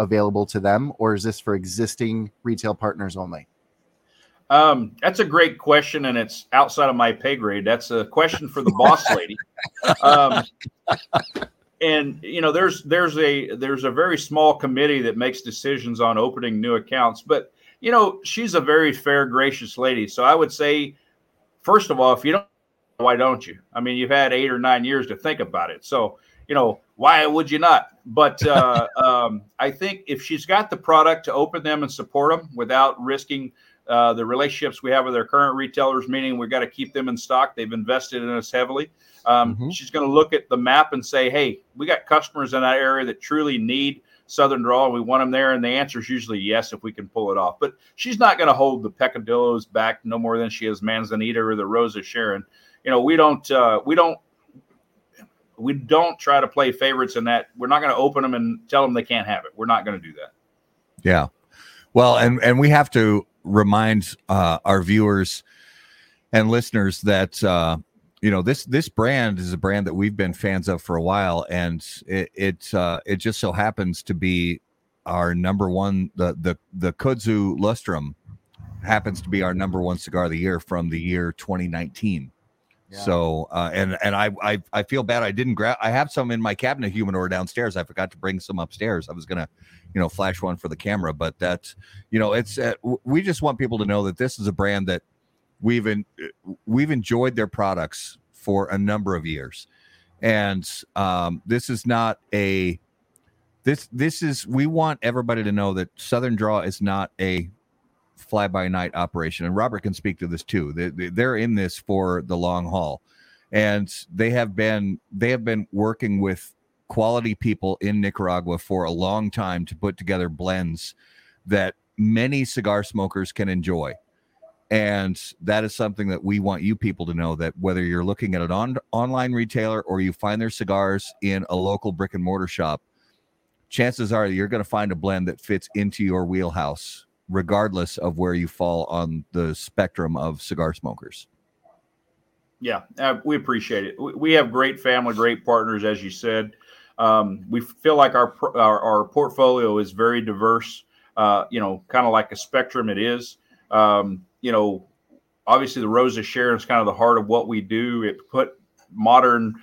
available to them, or is this for existing retail partners only? Um, that's a great question, and it's outside of my pay grade. That's a question for the boss *laughs* lady. Um, and you know, there's there's a there's a very small committee that makes decisions on opening new accounts, but you know, she's a very fair, gracious lady. So I would say, first of all, if you don't, why don't you? I mean, you've had eight or nine years to think about it. So you know, why would you not? But uh, *laughs* um, I think if she's got the product to open them and support them without risking uh, the relationships we have with our current retailers, meaning we've got to keep them in stock. They've invested in us heavily. Um, Mhm. She's going to look at the map and say, hey, we got customers in that area that truly need Southern Draw. and We want them there. And the answer is usually yes if we can pull it off. But she's not going to hold the peccadillos back no more than she is Manzanita or the Rose of Sharon. You know, we don't, uh, we don't, we don't try to play favorites in that. We're not going to open them and tell them they can't have it. We're not going to do that. Yeah. Well, and and we have to remind uh, our viewers and listeners that uh, you know this this brand is a brand that we've been fans of for a while, and it it uh, it just so happens to be our number one. The the the Kudzu Lustrum happens to be our number one cigar of the year from the year 2019. So uh, and and I, I I feel bad I didn't grab I have some in my cabinet humidor downstairs. I forgot to bring some upstairs. I was gonna, you know, flash one for the camera, but that's you know it's uh, we just want people to know that this is a brand that we've in, we've enjoyed their products for a number of years, and um, this is not a this this is we want everybody to know that Southern Draw is not a fly by night operation and robert can speak to this too. They, they- they're in this for the long haul. And they have been they have been working with quality people in nicaragua for a long time to put together blends that many cigar smokers can enjoy. And that is something that we want you people to know that whether you're looking at an on, online retailer or you find their cigars in a local brick and mortar shop chances are you're going to find a blend that fits into your wheelhouse regardless of where you fall on the spectrum of cigar smokers. Yeah, uh, we appreciate it. We, have great family, great partners, as you said. Um, we feel like our, our our portfolio is very diverse. Uh, you know, kind of like a spectrum. It is. Um, you know, obviously the Rose of Sharon is kind of the heart of what we do. It put modern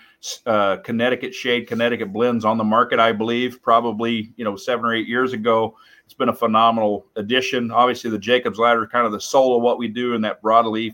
uh, Connecticut shade, Connecticut blends on the market. I believe probably you know seven or eight years ago. It's been a phenomenal addition. Obviously, the Jacob's Ladder kind of the soul of what we do, and that broadleaf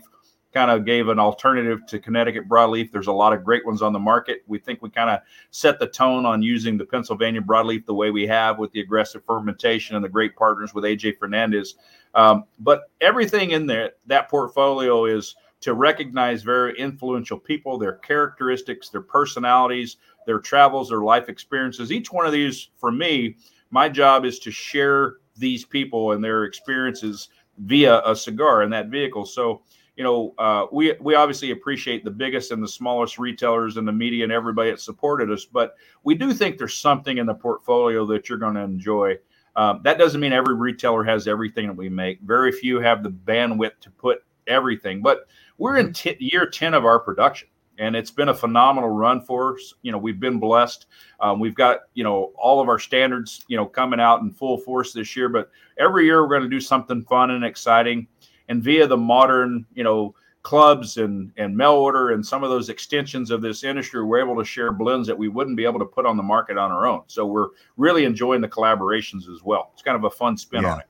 kind of gave an alternative to Connecticut broadleaf. There's a lot of great ones on the market. We think we kind of set the tone on using the Pennsylvania broadleaf the way we have with the aggressive fermentation and the great partners with AJ Fernandez. Um, but everything in there, that portfolio is to recognize very influential people, their characteristics, their personalities, their travels, their life experiences. Each one of these, for me, my job is to share these people and their experiences via a cigar in that vehicle. So, you know, uh, we we obviously appreciate the biggest and the smallest retailers and the media and everybody that supported us, but we do think there's something in the portfolio that you're going to enjoy. Um, that doesn't mean every retailer has everything that we make. Very few have the bandwidth to put everything, but we're in t- year 10 of our production and it's been a phenomenal run for us. You know, we've been blessed. Um, we've got, you know, all of our standards, you know, coming out in full force this year, but every year we're going to do something fun and exciting. And via the modern, you know, clubs and and mail order and some of those extensions of this industry, we're able to share blends that we wouldn't be able to put on the market on our own. So we're really enjoying the collaborations as well. It's kind of a fun spin Yeah. on it.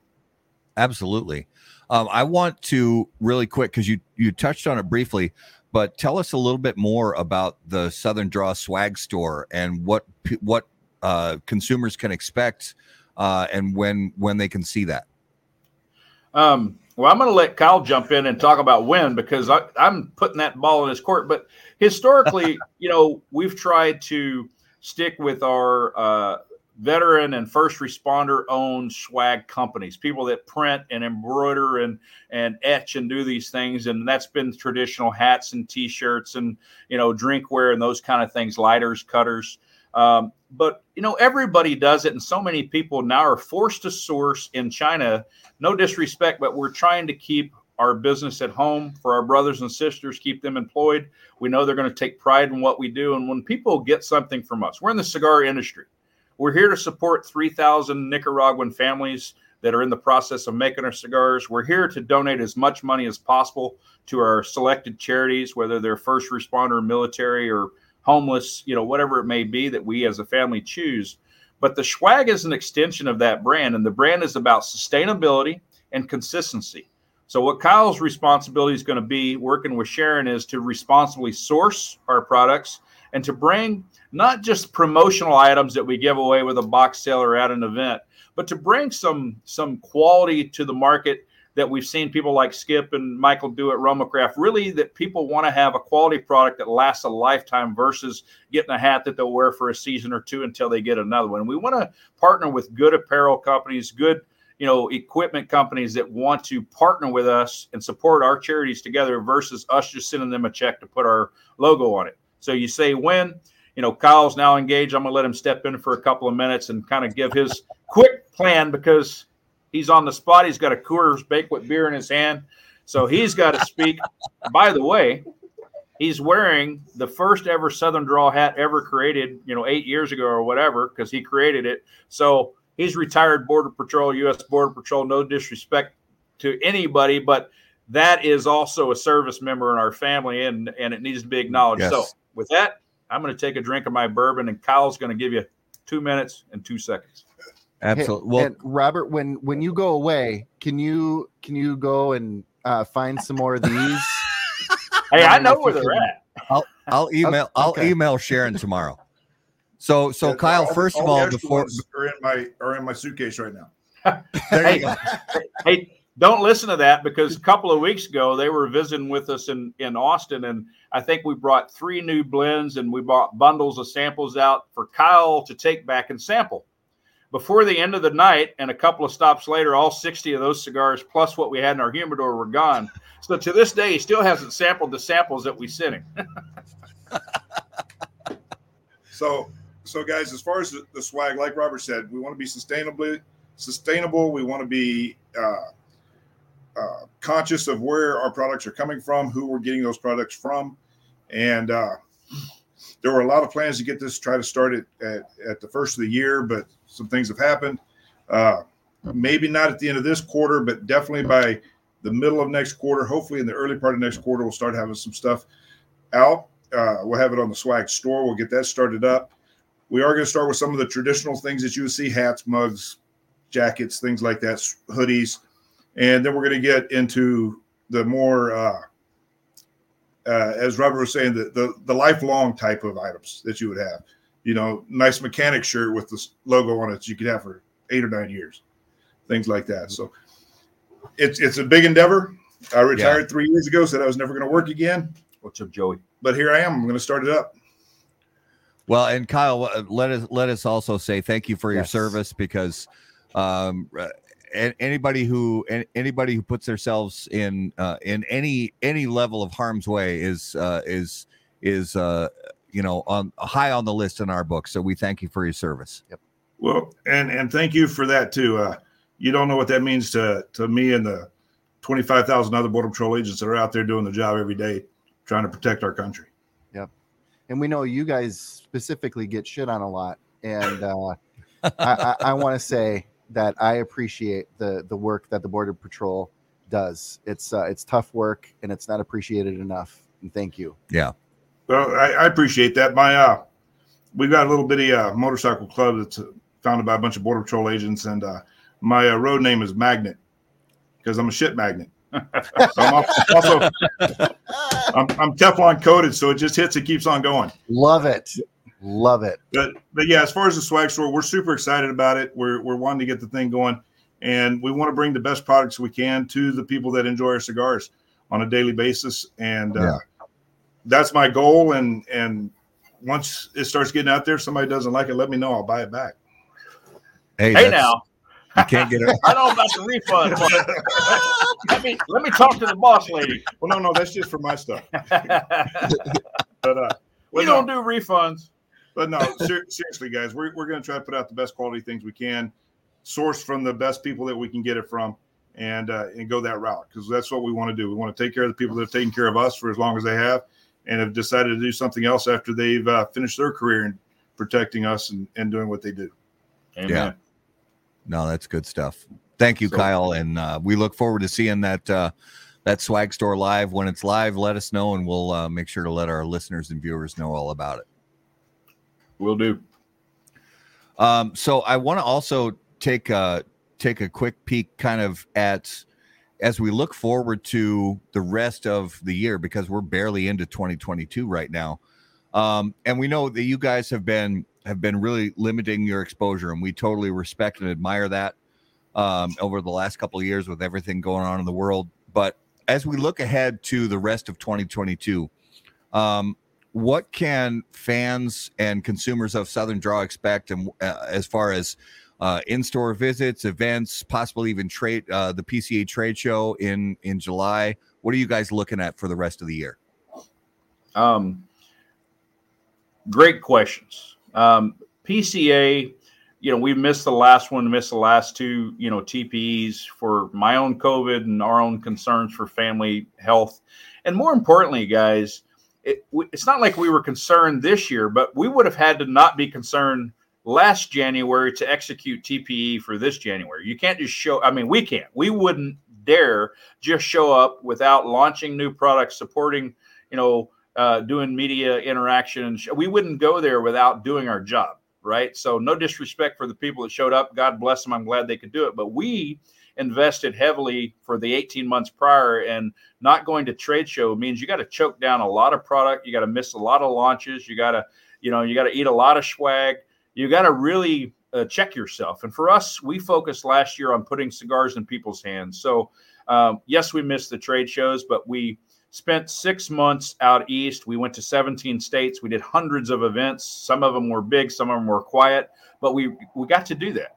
Absolutely. Um, I want to really quick because you you touched on it briefly, but tell us a little bit more about the Southern Draw Swag Store and what what uh, consumers can expect uh, and when when they can see that. Um, well, I'm going to let Kyle jump in and talk about when because I, I'm putting that ball in his court. But *laughs* historically, you know, we've tried to stick with our uh, veteran and first responder owned swag companies, people that print and embroider and and etch and do these things, and that's been traditional hats and T-shirts and you know drinkware and those kind of things, lighters, cutters. Um, but you know everybody does it, and so many people now are forced to source in China no disrespect, but we're trying to keep our business at home for our brothers and sisters, keep them employed. We know they're going to take pride in what we do. And when people get something from us, we're in the cigar industry. We're here to support 3,000 Nicaraguan families that are in the process of making our cigars. We're here to donate as much money as possible to our selected charities, whether they're first responder, military, or homeless, you know, whatever it may be that we as a family choose. But the swag is an extension of that brand, and the brand is about sustainability and consistency. So, what Kyle's responsibility is going to be working with Sharon is to responsibly source our products and to bring not just promotional items that we give away with a box sale or at an event, but to bring some some quality to the market that we've seen people like Skip and Michael do at Romacraft. Really, that people want to have a quality product that lasts a lifetime versus getting a hat that they'll wear for a season or two until they get another one. We want to partner with good apparel companies, good you know equipment companies that want to partner with us and support our charities together versus us just sending them a check to put our logo on it. So you say when you know Kyle's now engaged. I'm gonna let him step in for a couple of minutes and kind of give his quick plan because he's on the spot. He's got a Coors Banquet beer in his hand, so he's got to speak. By the way, he's wearing the first ever Southern Draw hat ever created, you know, eight years ago or whatever, because he created it. So he's retired Border Patrol, U.S. Border Patrol. No disrespect to anybody, but that is also a service member in our family, and and it needs to be acknowledged. Yes. So with that, I'm going to take a drink of my bourbon, and Kyle's going to give you two minutes and two seconds. Absolutely. Well, and Robert, when when you go away, can you can you go and uh, find some more of these? *laughs* Hey, I know where they're at. I'll email. I'll email Sharon tomorrow. So, so Yeah, Kyle, all- first of all, extra before are in my are in my suitcase right now. *laughs* there Hey, you go. hey, don't listen to that because a couple of weeks ago they were visiting with us in in Austin, and I think we brought three new blends and we brought bundles of samples out for Kyle to take back and sample. Before the end of the night, and a couple of stops later, all 60 of those cigars plus what we had in our humidor were gone. So to this day, he still hasn't sampled the samples that we sent him. *laughs* So so guys, as far as the, the swag, like Robert said, we want to be sustainably sustainable. We want to be uh, uh, conscious of where our products are coming from, who we're getting those products from, and uh, there were a lot of plans to get this, try to start it at, at the first of the year, but some things have happened. Uh, maybe not at the end of this quarter, but definitely by the middle of next quarter. Hopefully, in the early part of next quarter, we'll start having some stuff out. Uh, we'll have it on the swag store. We'll get that started up. We are going to start with some of the traditional things that you would see hats, mugs, jackets, things like that, hoodies. And then we're going to get into the more, uh, uh, as Robert was saying, the, the, the lifelong type of items that you would have. You know, nice mechanic shirt with this logo on it that you could have for eight or nine years, things like that. So it's it's a big endeavor. I retired three years ago, said I was never going to work again, What's up, Joey? but here I am. I'm going to start it up. Well, and Kyle, uh, let us let us also say thank you for your Yes. service because um, a- anybody who anybody who puts themselves in uh, in any any level of harm's way is uh, is is uh, you know on high on the list in our book. So we thank you for your service. Yep. Well, and and thank you for that too. Uh, you don't know what that means to to me and the twenty five thousand other border patrol agents that are out there doing the job every day, trying to protect our country. Yep. And we know you guys specifically get shit on a lot and uh, i, I, I want to say that i appreciate the the work that the border patrol does it's uh, it's tough work and it's not appreciated enough and thank you Yeah. Well, I, I appreciate that. My uh, we've got a little bitty uh, motorcycle club that's uh, founded by a bunch of border patrol agents, and uh, my uh, road name is Magnet because I'm a shit magnet. *laughs* I'm also I'm, I'm Teflon coated, so it just hits, it keeps on going. love it love it But but yeah, as far as the swag store, we're super excited about it. We're we're wanting to get the thing going, and we want to bring the best products we can to the people that enjoy our cigars on a daily basis. And uh, Yeah. that's my goal. And and once it starts getting out there, if somebody doesn't like it, let me know. I'll buy it back. Hey, Hey, now. you can't get it. *laughs* I don't know about the refund. but *laughs* let me let me talk to the boss lady. Well, no, no, that's just for my stuff. *laughs* But uh, well, don't no, do refunds. But no, ser- *laughs* seriously, guys, we're we're going to try to put out the best quality things we can, source from the best people that we can get it from, and uh, and go that route because that's what we want to do. We want to take care of the people that have taken care of us for as long as they have, and have decided to do something else after they've uh, finished their career in protecting us and, and doing what they do. Amen. Yeah. No, that's good stuff. Thank you, So- Kyle, and uh, we look forward to seeing that uh, that swag store live. When it's live, let us know, and we'll uh, make sure to let our listeners and viewers know all about it. We'll do. Um, so I want to also take a take a quick peek, kind of at as we look forward to the rest of the year because we're barely into 2022 right now, um, and we know that you guys have been have been really limiting your exposure, and we totally respect and admire that um, over the last couple of years with everything going on in the world. But as we look ahead to the rest of 2022, um, what can fans and consumers of Southern Draw expect, and uh, as far as uh, in-store visits, events, possibly even trade uh, the PCA trade show in in July? What are you guys looking at for the rest of the year? Um, great questions. Um, PCA, you know, we missed the last one, missed the last two, you know, TPEs for my own COVID and our own concerns for family health. And more importantly, guys, it, it's not like we were concerned this year, but we would have had to not be concerned last January to execute TPE for this January. You can't just show, I mean, we can't. We wouldn't dare just show up without launching new products, supporting, you know, uh, doing media interaction. We wouldn't go there without doing our job, right? So, no disrespect for the people that showed up. God bless them. I'm glad they could do it. But we invested heavily for the 18 months prior, and not going to trade show means you got to choke down a lot of product. You got to miss a lot of launches. You got to, you know, you got to eat a lot of swag. You got to really uh, check yourself. And for us, we focused last year on putting cigars in people's hands. So, um, yes, we missed the trade shows, but we spent six months out east. We went to 17 states. We did hundreds of events. Some of them were big, some of them were quiet, but we we got to do that.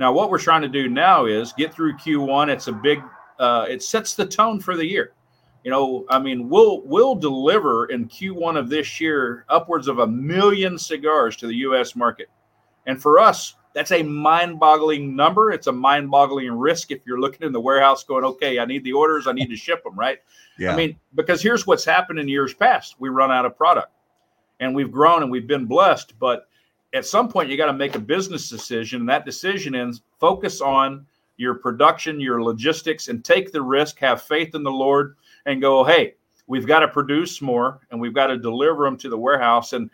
Now, what we're trying to do now is get through Q1. It's a big. Uh, it sets the tone for the year. You know, I mean, we'll we'll deliver in Q1 of this year upwards of a million cigars to the U.S. market, and for us, that's a mind-boggling number. It's a mind-boggling risk if you're looking in the warehouse going, okay, I need the orders, I need to ship them, right? Yeah. I mean, because here's what's happened in years past: we run out of product, and we've grown and we've been blessed. But at some point, you got to make a business decision, and that decision is focus on your production, your logistics, and take the risk. Have faith in the Lord, and go, hey, we've got to produce more, and we've got to deliver them to the warehouse, and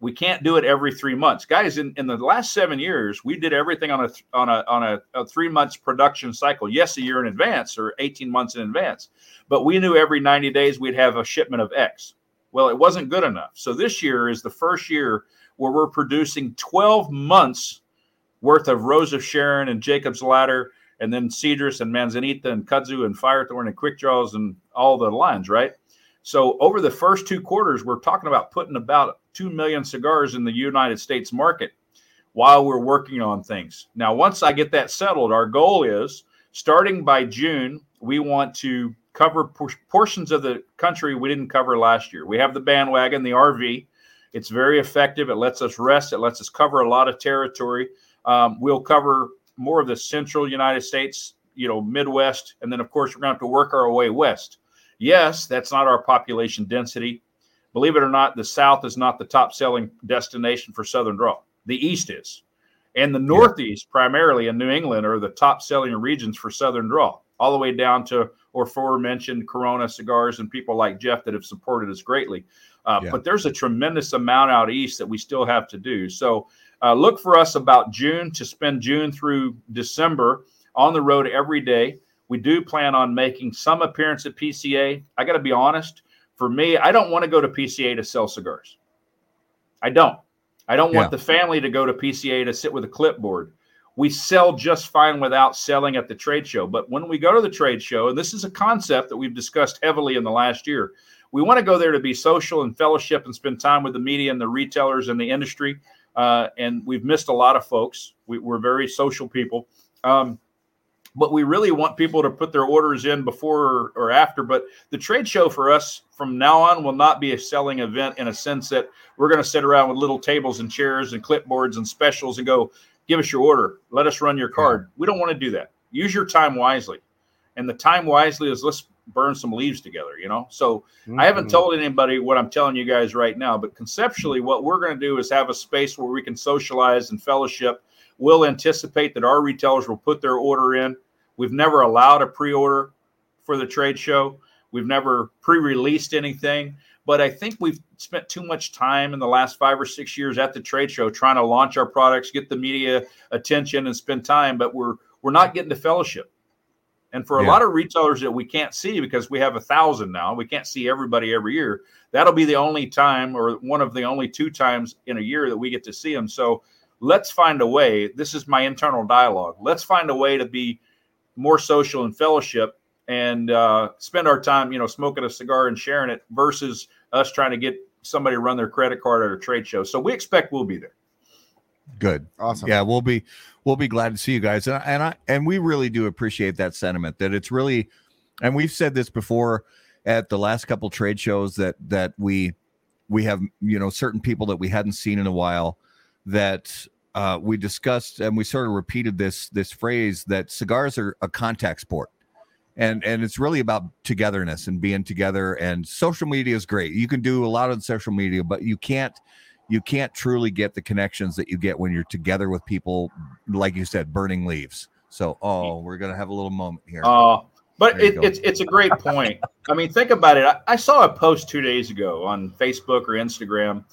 we can't do it every three months. Guys in, in the last seven years we did everything on a on a on a, a, three months production cycle. Yes a year in advance or 18 months in advance but we knew every 90 days we'd have a shipment of x. Well it wasn't good enough. So this year is the first year where we're producing 12 months worth of rose of sharon and jacob's ladder and then cedrus and manzanita and kudzu and firethorn and quick draws and all the lines right so over the first two quarters, we're talking about putting about 2 million cigars in the United States market while we're working on things. Now, once I get that settled, our goal is starting by June, we want to cover por- portions of the country we didn't cover last year. We have the bandwagon, the RV. It's very effective. It lets us rest. It lets us cover a lot of territory. Um, we'll cover more of the central United States, you know, Midwest, and then of course we're going to have to work our way west. Yes, that's not our population density. Believe it or not, the South is not the top selling destination for Southern Draw. The East is. And the Northeast, yeah. primarily in New England, are the top selling regions for Southern Draw, all the way down to or aforementioned Corona cigars and people like Jeff that have supported us greatly. Uh, yeah. But there's a tremendous amount out east that we still have to do. So uh, look for us about June to spend June through December on the road every day. We do plan on making some appearance at PCA. I got to be honest. For me, I don't want to go to PCA to sell cigars. I don't. I don't yeah. want the family to go to PCA to sit with a clipboard. We sell just fine without selling at the trade show. But when we go to the trade show, and this is a concept that we've discussed heavily in the last year, we want to go there to be social and fellowship and spend time with the media and the retailers and the industry. Uh, and we've missed a lot of folks. We, are very social people. Um, but we really want people to put their orders in before or after. But the trade show for us from now on will not be a selling event in a sense that we're going to sit around with little tables and chairs and clipboards and specials and go, give us your order, let us run your card. We don't want to do that. Use your time wisely. And the time wisely is let's burn some leaves together, you know? So mm-hmm. I haven't mm-hmm. told anybody what I'm telling you guys right now, but conceptually, what we're going to do is have a space where we can socialize and fellowship. We'll anticipate that our retailers will put their order in We've never allowed a pre-order for the trade show. We've never pre-released anything, but I think we've spent too much time in the last five or six years at the trade show trying to launch our products, get the media attention, and spend time. But we're we're not getting the fellowship. And for a yeah. lot of retailers that we can't see because we have a thousand now, we can't see everybody every year. That'll be the only time, or one of the only two times in a year that we get to see them. So let's find a way. This is my internal dialogue. Let's find a way to be more social and fellowship and uh, spend our time, you know, smoking a cigar and sharing it versus us trying to get somebody to run their credit card at a trade show. So we expect we'll be there. Good. Awesome. Yeah, we'll be we'll be glad to see you guys. And, and I and we really do appreciate that sentiment that it's really and we've said this before at the last couple trade shows that that we we have, you know, certain people that we hadn't seen in a while that uh, we discussed and we sort of repeated this this phrase that cigars are a contact sport, and and it's really about togetherness and being together and social media is great you can do a lot on social media but you can't you can't truly get the connections that you get when you're together with people like you said burning leaves so oh we're gonna have a little moment here Uh, but it, it's it's a great point. I mean, think about it. I, I saw a post two days ago on Facebook or Instagram,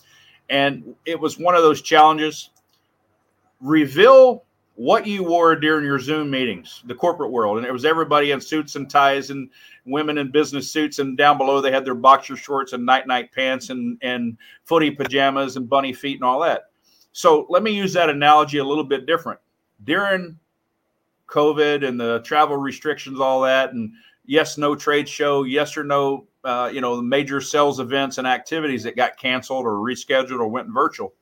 and it was one of those challenges. Reveal what you wore during your Zoom meetings, the corporate world, and it was everybody in suits and ties and women in business suits, and down below they had their boxer shorts and night night pants and and footy pajamas and bunny feet and all that. So let me use that analogy a little bit different. During COVID and the travel restrictions, all that, and yes, no trade show, yes or no, uh, you know, major sales events and activities that got canceled or rescheduled or went virtual.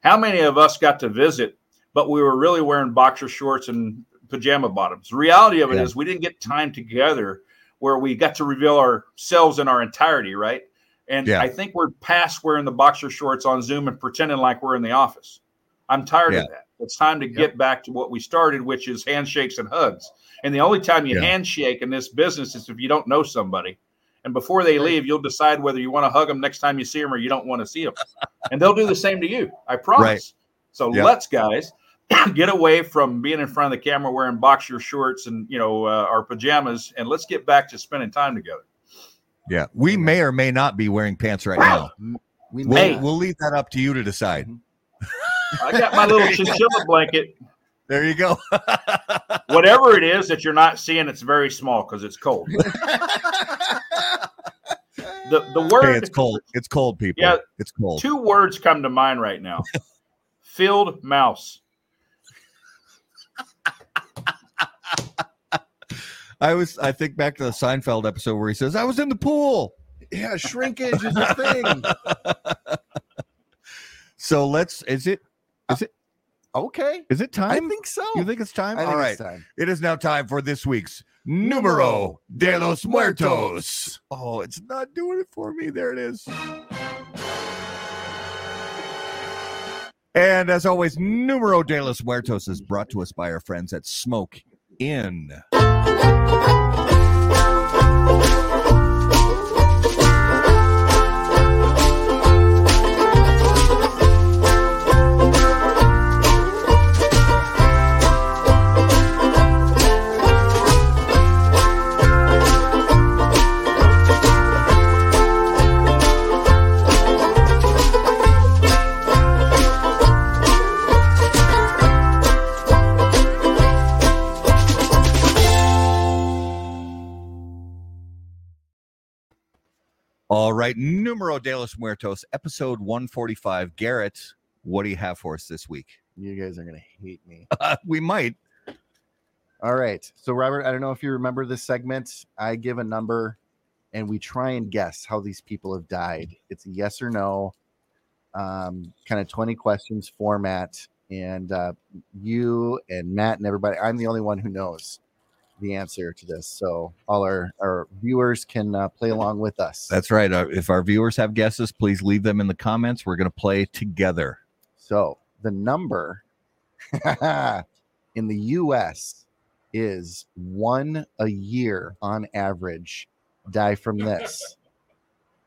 How many of us got to visit, but we were really wearing boxer shorts and pajama bottoms? The reality of it is Yeah. we didn't get time together where we got to reveal ourselves in our entirety, right? And Yeah. I think we're past wearing the boxer shorts on Zoom and pretending like we're in the office. I'm tired Yeah. of that. It's time to get back to what we started, which is handshakes and hugs. And the only time you handshake in this business is if you don't know somebody. And before they leave, you'll decide whether you want to hug them next time you see them or you don't want to see them. And they'll do the same to you. I promise. So Yeah. let's, guys, *coughs* get away from being in front of the camera wearing boxer shorts and you know uh, our pajamas, and let's get back to spending time together. yeah we may or may not be wearing pants right now We we'll, Hey. we'll leave that up to you to decide I got my little *laughs* chinchilla blanket. there you go *laughs* Whatever it is that you're not seeing, it's very small because it's cold. *laughs* The the word hey it's cold it's cold people Yeah. it's cold two words come to mind right now. Field mouse. I was I think back to the Seinfeld episode where he says, I was in the pool. yeah, shrinkage is a thing. *laughs* So let's is it is it uh, Okay. is it time? I think so. you think it's time? I think All right. it's time. It is now time for this week's Numero de los Muertos. Oh, it's not doing it for me. There it is. And as always, Numero de los Muertos is brought to us by our friends at Smoke Inn. All right, Numero de los Muertos, episode 145. Garrett, what do you have for us this week? You guys are gonna hate me. *laughs* we might. All right. So Robert, I don't know if you remember this segment. I give a number and we try and guess how these people have died. It's a yes or no, um, kind of 20 questions format. And uh, you and Matt and everybody, I'm the only one who knows the answer to this. So all our, our viewers can uh, play along with us. That's right. Uh, if our viewers have guesses, please leave them in the comments. We're going to play together. So the number *laughs* in the US is one a year on average die from this.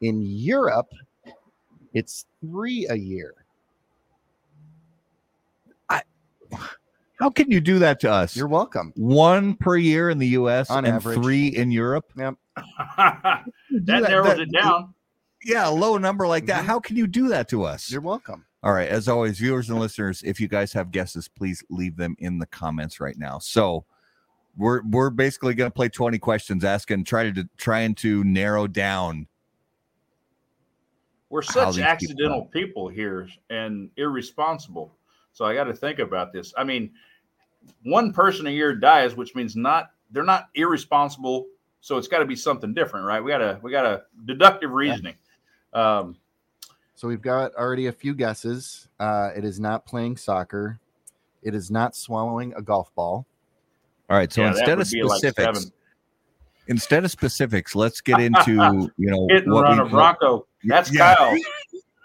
In Europe, it's three a year. How can you do that to us? You're welcome. One per year in the US On and average. three in Europe. *laughs* that that- narrows that- it down. Yeah, a low number like that. Mhm. How can you do that to us? You're welcome. All right. As always, viewers and listeners, if you guys have guesses, please leave them in the comments right now. So we're we're basically going to play 20 questions, asking, try to trying to narrow down. We're such these people accidental people here and irresponsible. So I got to think about this. I mean, one person a year dies, which means not they're not irresponsible. So it's got to be something different, right? We got to we got a deductive reasoning. Um, So we've got already a few guesses. Uh, it is not playing soccer. It is not swallowing a golf ball. All right. So yeah, instead of be like specifics, instead of specifics, let's get into *laughs* you know hit and what run we- a Bronco. That's Yeah. Kyle. *laughs*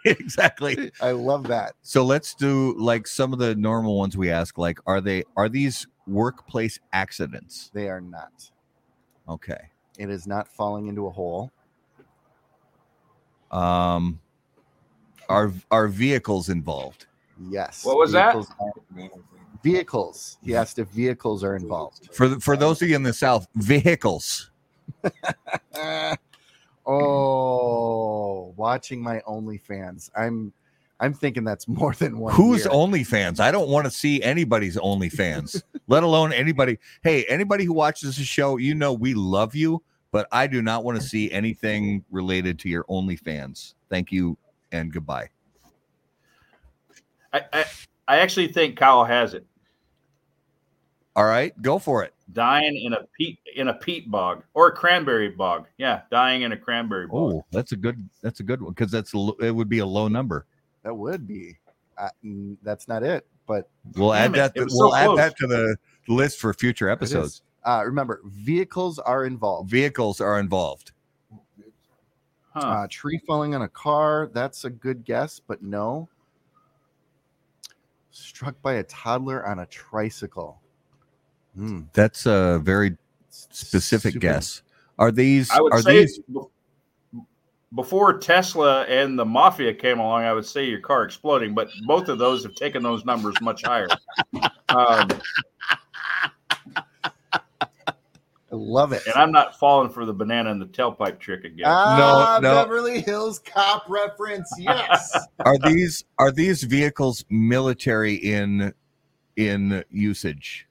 *laughs* exactly. I love that. So let's do like some of the normal ones we ask. Like, are they are these workplace accidents? They are not. Okay. It is not falling into a hole. Um, are are vehicles involved? Yes. What was that? Vehicles are- Vehicles. He asked if vehicles are involved. For the, for those of you in the South, vehicles. *laughs* Oh, watching my OnlyFans. I'm I'm thinking that's more than one. Who's year. OnlyFans? I don't want to see anybody's OnlyFans, let alone anybody. Hey, anybody who watches the show, you know we love you, but I do not want to see anything related to your OnlyFans. Thank you and goodbye. I, I, I actually think Kyle has it. All right, go for it. Dying in a peat in a peat bog or a cranberry bog. Yeah, dying in a cranberry bog. Oh, that's a good that's a good one because that's it would be a low number. That would be. That's not it, but We'll add that. it was we'll so add close. that to the list for future episodes. Uh, remember, vehicles are involved. Vehicles are involved. Huh. Uh, tree falling on a car. That's a good guess, but no. Struck by a toddler on a tricycle. Hmm, That's a very specific super- guess. Are these I would are say these before Tesla and the mafia came along, I would say your car exploding, but both of those have taken those numbers much higher. Um, I love it. and I'm not falling for the banana and the tailpipe trick again. Ah, no. Beverly Hills Cop reference. Yes. *laughs* are these are these vehicles military in in usage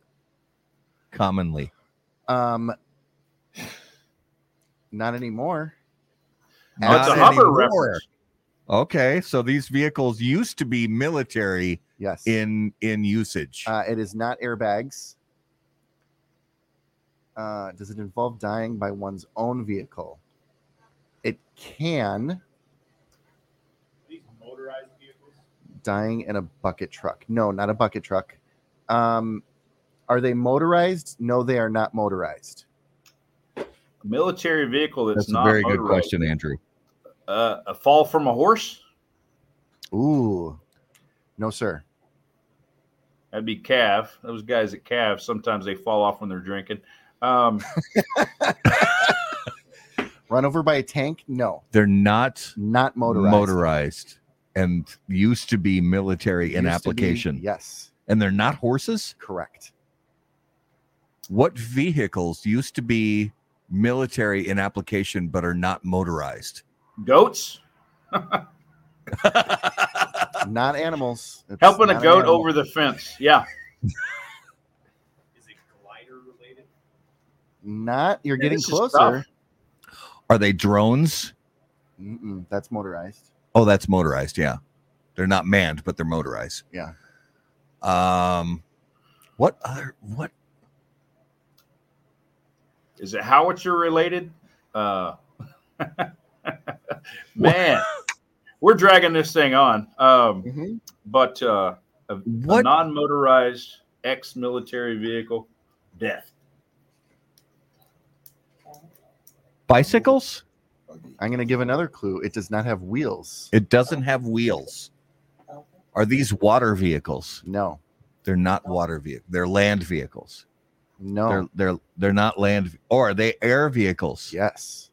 commonly? um, not anymore. Oh, it's a Not Hummer anymore. reference. Okay, so these vehicles used to be military Yes. in in usage. Uh, it is not airbags. Uh, does it involve dying by one's own vehicle? It can. These motorized vehicles. Dying in a bucket truck. No, not a bucket truck. Um, are they motorized? No, they are not motorized. A military vehicle that's, That's a not very good question, Andrew. Uh, a fall from a horse? Ooh, no, sir. That'd be calf. Those guys at calf, sometimes they fall off when they're drinking. Um, *laughs* Run over by a tank? No, They're not not motorized. motorized, and used to be military in Used to be- application. yes, And they're not horses? correct. What vehicles used to be military in application but are not motorized? goats? *laughs* Not animals. It's Helping a not an goat animal. over the fence. Yeah. *laughs* Is it glider related? Not. You're Yeah, getting closer. Are they drones? Mm-mm, that's motorized. Oh, that's motorized. Yeah, they're not manned, but they're motorized. Yeah. Um, what other what? Is it howitzer related? Uh, *laughs* man, we're dragging this thing on. Um, Mhm. but uh, a, a non-motorized ex-military vehicle, death. Bicycles? I'm going to give another clue. It does not have wheels. It doesn't have wheels. Are these water vehicles? No, They're not water vehicles. They're land vehicles. No. They're they're they're not land. Or are they air vehicles? yes.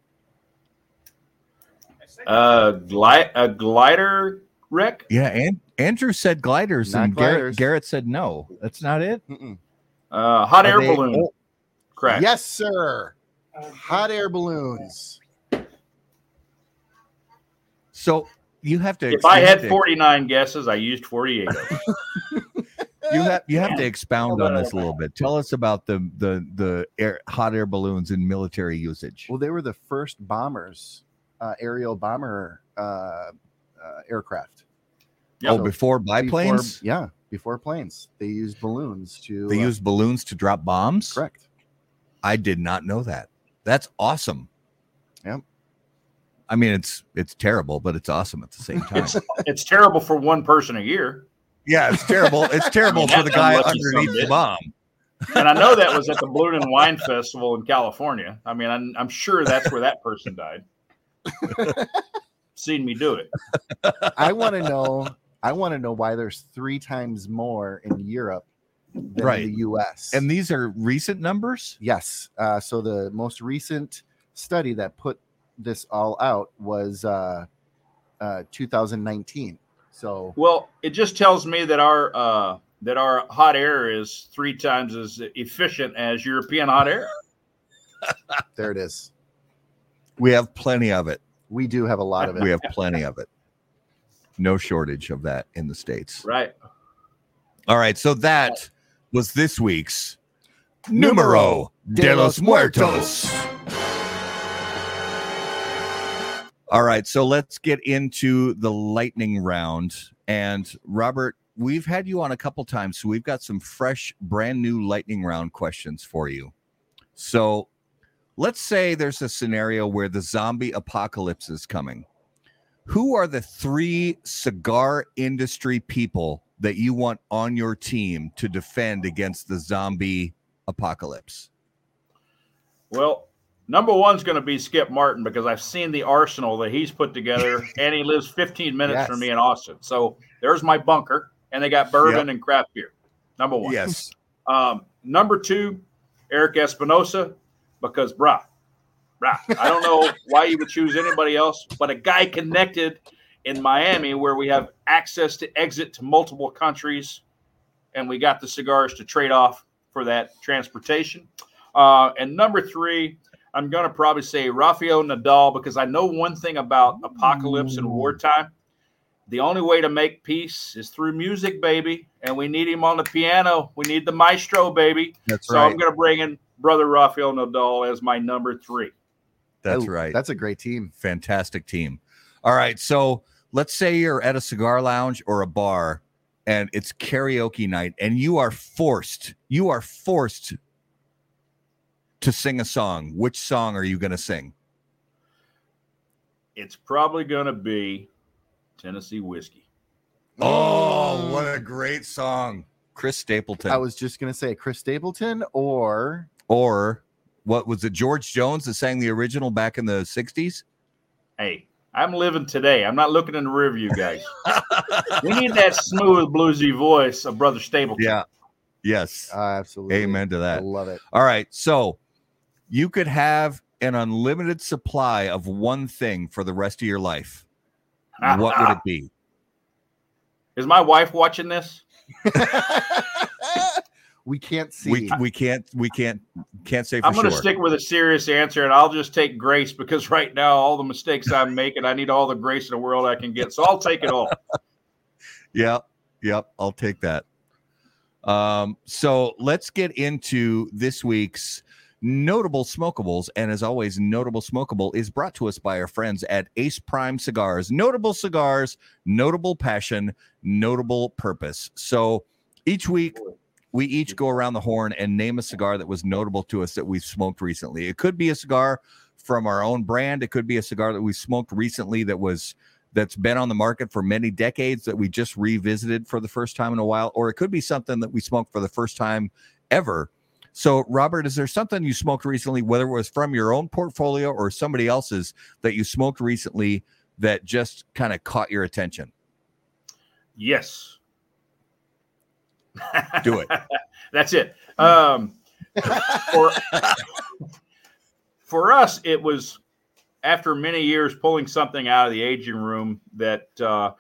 I Uh, gli- a glider wreck. Yeah. And Andrew said gliders, Not and Garrett, gliders. Garrett said no. That's not it. Mm-mm. Uh, hot Are air balloon crash. Yes, sir. Hot air balloons. So you have to. If I had 49 guesses, I used 48 of them. *laughs* you have you have to expound on this a little bit. Tell us about the the the air, hot air balloons in military usage. Well, they were the first bombers, uh, aerial bomber uh, uh, aircraft. oh, so before Before- biplanes, yeah, before planes, they used balloons to. they uh, used balloons to drop bombs. correct. I did not know that. That's awesome. Yep. I mean, it's it's terrible, but it's awesome at the same *laughs* time. it's terrible for one person a year. Yeah, it's terrible. It's terrible I mean, for the guy underneath the bomb. And I know that was at the Balloon and Wine Festival in California. I mean, I'm, I'm sure that's where that person died. Seen me do it. I want to know. I want to know why there's three times more in Europe than Right. the U.S. And these are recent numbers? yes, uh, so the most recent study that put this all out was uh, uh, 2019. So Well, it just tells me that our uh, that our hot air is three times as efficient as European hot air. *laughs* there it is. We have plenty of it. We do have a lot of it. We have plenty of it. No shortage of that in the States. Right. All right. So that was this week's Numero de los Muertos. All right. So let's get into the lightning round. And Robert, we've had you on a couple times. So we've got some fresh, brand new lightning round questions for you. So let's say there's a scenario where the zombie apocalypse is coming. Who are the three cigar industry people that you want on your team to defend against the zombie apocalypse? Well, number one's going to be Skip Martin because I've seen the arsenal that he's put together, *laughs* and he lives 15 minutes Yes. from me in Austin. So there's my bunker, and they got bourbon and craft beer. Number one. Yes. Um, number two, Erik Espinosa, because brah, brah. I don't know *laughs* why you would choose anybody else, but a guy connected in Miami where we have access to exit to multiple countries, and we got the cigars to trade off for that transportation. Uh, and number three, I'm going to probably say Rafael Nodal because I know one thing about apocalypse and wartime. The only way to make peace is through music, baby. And we need him on the piano. We need the maestro, baby. That's So I'm going to bring in brother Rafael Nodal as my number three. That's right. That's a great team. fantastic team. All right, so let's say you're at a cigar lounge or a bar and it's karaoke night and you are forced, you are forced to sing a song. Which song are you going to sing? It's probably going to be Tennessee whiskey. Oh, what a great song. Chris Stapleton. I was just gonna say Chris Stapleton or or what was it George Jones that sang the original back in the 60s? Hey, I'm living today. I'm not looking in the rear view, guys. *laughs* we need that smooth, bluesy voice of Brother Stapleton. Yeah. Yes. uh, absolutely. Amen to that. I that. love it. All right. So you could have an unlimited supply of one thing for the rest of your life. What would it be? Is my wife watching this? *laughs* we can't see. We we can't we can't can't say for I'm going to sure. stick with a serious answer, and I'll just take grace because *laughs* right now, all the mistakes I'm making, I need all the grace in the world I can get. So I'll take it all. *laughs* Yep. Yep. I'll take that. Um, so let's get into this week's notable smokables. And as always, notable smokable is brought to us by our friends at Ace Prime Cigars. Notable cigars, notable passion, notable purpose. So each week we each go around the horn and name a cigar that was notable to us that we've smoked recently. It could be a cigar from our own brand. It could be a cigar that we smoked recently that was that's been on the market for many decades that we just revisited for the first time in a while, or it could be something that we smoked for the first time ever. So, Robert, is there something you smoked recently, whether it was from your own portfolio or somebody else's that you smoked recently that just kind of caught your attention? Yes. Do it. *laughs* That's it. Um, for, for us, it was after many years pulling something out of the aging room that uh,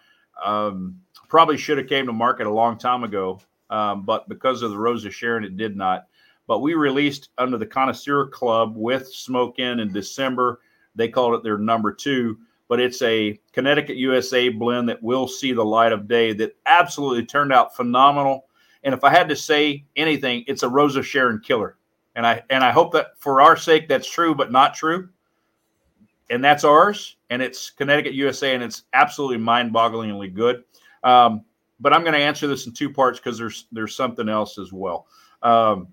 um, probably should have came to market a long time ago, um, but because of the Rose of Sharon, it did not. But we released under the Connoisseur Club with Smoke Inn in December. They called it their number two, but it's a Connecticut USA blend that will see the light of day that absolutely turned out phenomenal. And if I had to say anything, it's a Rose of Sharon killer. And I and I hope that for our sake that's true, but not true. And that's ours, and it's Connecticut USA, and it's absolutely mind-bogglingly good. Um, but I'm going to answer this in two parts because there's there's something else as well. Um,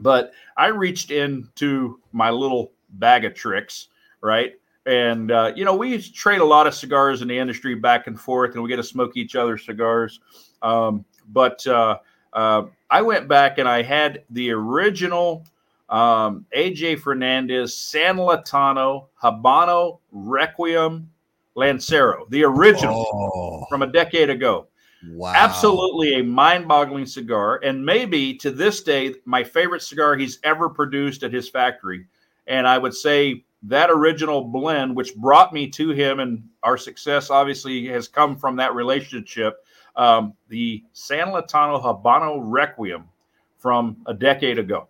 but I reached into my little bag of tricks, right? And uh, you know, we trade a lot of cigars in the industry back and forth, and we get to smoke each other's cigars. Um, but uh, uh, I went back and I had the original um, AJ Fernandez San Lotano Habano Requiem Lancero, the original Oh, from a decade ago. Wow. Absolutely a mind boggling cigar. And maybe to this day, my favorite cigar he's ever produced at his factory. And I would say that original blend, which brought me to him, and our success obviously has come from that relationship. Um, the San Lotano Habano Requiem from a decade ago.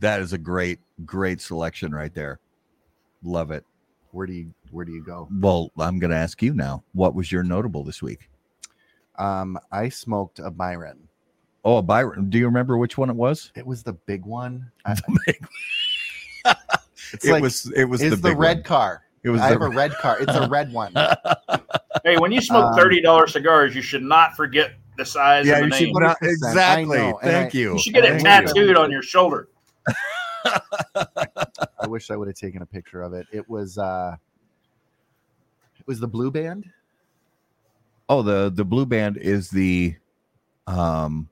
That is a great, great selection right there. Love it. Where do you where do you go? Well, I'm going to ask you now. What was your notable this week? Um, I smoked a Byron. Oh, a Byron. Do you remember which one it was? It was the big one. *laughs* I, *laughs* it's it like was. It was it's the, the, big red one. car. It was I have the a red car. It's a red one. *laughs* Hey, when you smoke Um, thirty dollars cigars, you should not forget the size yeah. of You the should name. put out exactly. know, Thank I- you. You should get it Thank you. tattooed on your shoulder. I wish I would have taken a picture of it. It was uh it was the blue band. Oh, the the blue band is the, um,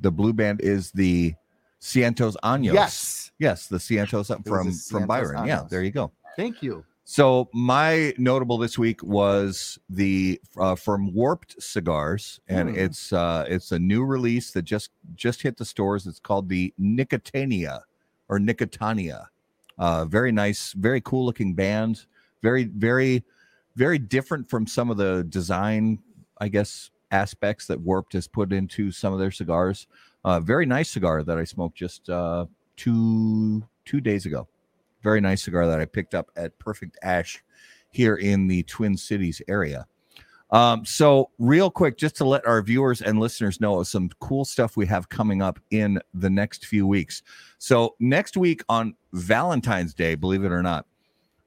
the blue band is the Cientos Años. Yes. Yes, the Cientos from the from Cientos Byron. Yeah, there you go. Thank you. So my notable this week was the uh, from Warped Cigars, and Hmm. it's uh, it's a new release that just just hit the stores. It's called the Nicotania or Nicotania. Uh, very nice, very cool looking band. Very very very different from some of the design, I guess, aspects that Warped has put into some of their cigars. Uh, very nice cigar that I smoked just uh, two two days ago very nice cigar that I picked up at Perfect Ash here in the Twin Cities area. Um, so, real quick, just to let our viewers and listeners know of some cool stuff we have coming up in the next few weeks. So, next week on Valentine's Day, believe it or not,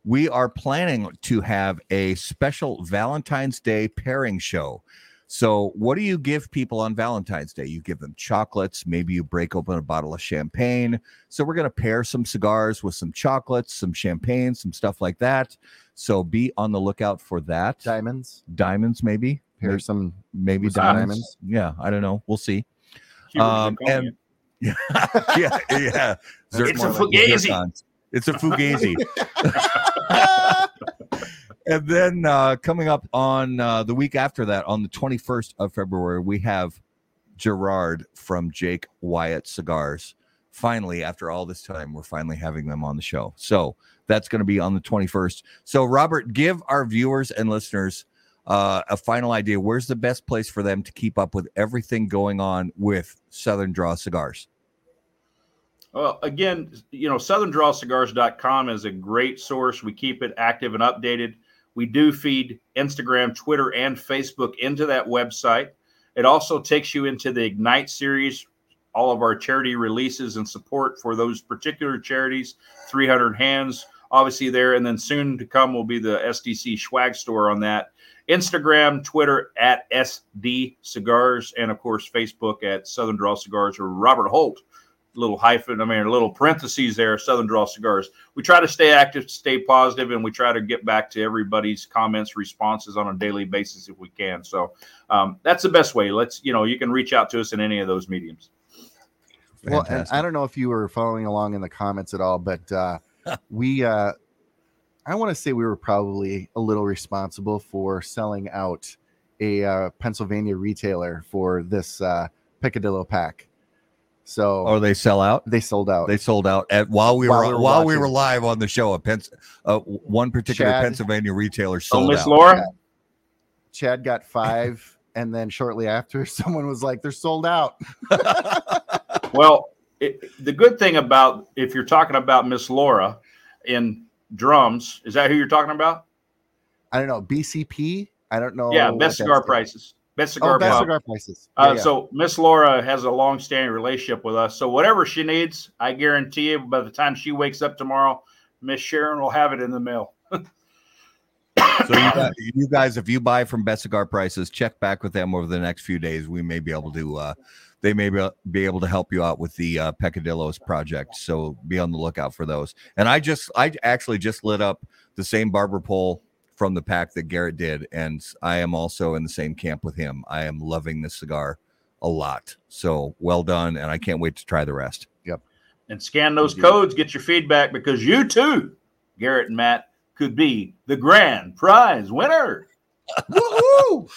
we are planning to have a special Valentine's Day pairing show. So, what do you give people on Valentine's Day? You give them chocolates, maybe you break open a bottle of champagne, so we're going to pair some cigars with some chocolates, some champagne, some stuff like that. So be on the lookout for that. Diamonds. Diamonds, maybe. Pair Maybe, some maybe What's that? diamonds. Yeah, I don't know. We'll see. Um, and- *laughs* yeah, yeah, yeah. That's It's a more like fugazi. zircons. It's a fugazi. *laughs* *laughs* and then uh, coming up on uh, the week after that, on the 21st of February, we have Gerard from Jake Wyatt Cigars. Finally, after all this time, we're finally having them on the show. So that's going to be on the 21st. So, Robert, give our viewers and listeners uh, a final idea. Where's the best place for them to keep up with everything going on with Southern Draw Cigars? Well, again, you know, southerndrawcigars.com is a great source. We keep it active and updated. We do feed Instagram, Twitter, and Facebook into that website. It also takes you into the Ignite series, all of our charity releases and support for those particular charities, 300 Hands, obviously there. And then soon to come will be the SDC swag store on that. Instagram, Twitter at SD Cigars, and of course, Facebook at Southern Draw Cigars or Robert Holt little hyphen, I mean, a little parentheses there, Southern Draw Cigars. We try to stay active, stay positive, and we try to get back to everybody's comments, responses on a daily basis if we can. So um, that's the best way. Let's, you know, you can reach out to us in any of those mediums. Well, and I don't know if you were following along in the comments at all, but uh, we, uh, I want to say we were probably a little responsible for selling out a uh, Pennsylvania retailer for this uh, Peccadillo pack. So Or they sell out? they sold out. They sold out at while we While were we were while we were live on the show. A Pens, uh, one particular Chad. Pennsylvania retailer So, sold Miss out. Laura, Chad got five, *laughs* and then shortly after, *laughs* someone was like, "They're sold out." *laughs* well, it, the good thing about if you're talking about Miss Laura in drums, is that who you're talking about? I don't know BCP. I don't know. yeah, best that cigar stands- prices. Best cigar, Oh, best pub. cigar prices. Uh, Yeah, yeah. So Miss Laura has a long-standing relationship with us. So whatever she needs, I guarantee you, by the time she wakes up tomorrow, Miss Sharon will have it in the mail. *laughs* So you guys, *laughs* you guys, if you buy from Best Cigar Prices, check back with them over the next few days. We may be able to, uh, they may be, be able to help you out with the uh, Peccadillos project. So be on the lookout for those. And I just, I actually just lit up the same barber pole from the pack that Garrett did, and I am also in the same camp with him. I am loving this cigar a lot. So well done, and I can't wait to try the rest. Yep. And scan those Indeed. codes, get your feedback because you too, Garrett and Matt, could be the grand prize winner. *laughs* Woohoo!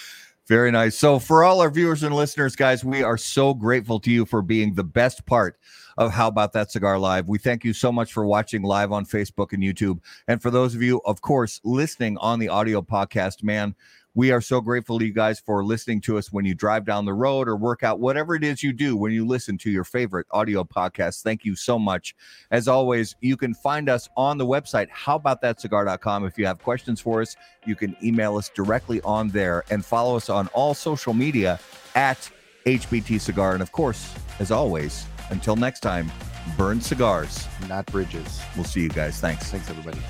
Very nice. So, for all our viewers and listeners, guys, we are so grateful to you for being the best part of How About That Cigar Live. We thank you so much for watching live on Facebook and YouTube. And for those of you, of course, listening on the audio podcast, man, we are so grateful to you guys for listening to us when you drive down the road or work out, whatever it is you do when you listen to your favorite audio podcast. Thank you so much. As always, you can find us on the website, howaboutthatcigar.com. If you have questions for us, you can email us directly on there and follow us on all social media at HBT Cigar. And of course, as always, until next time, burn cigars. Not bridges. We'll see you guys. Thanks. Thanks, everybody.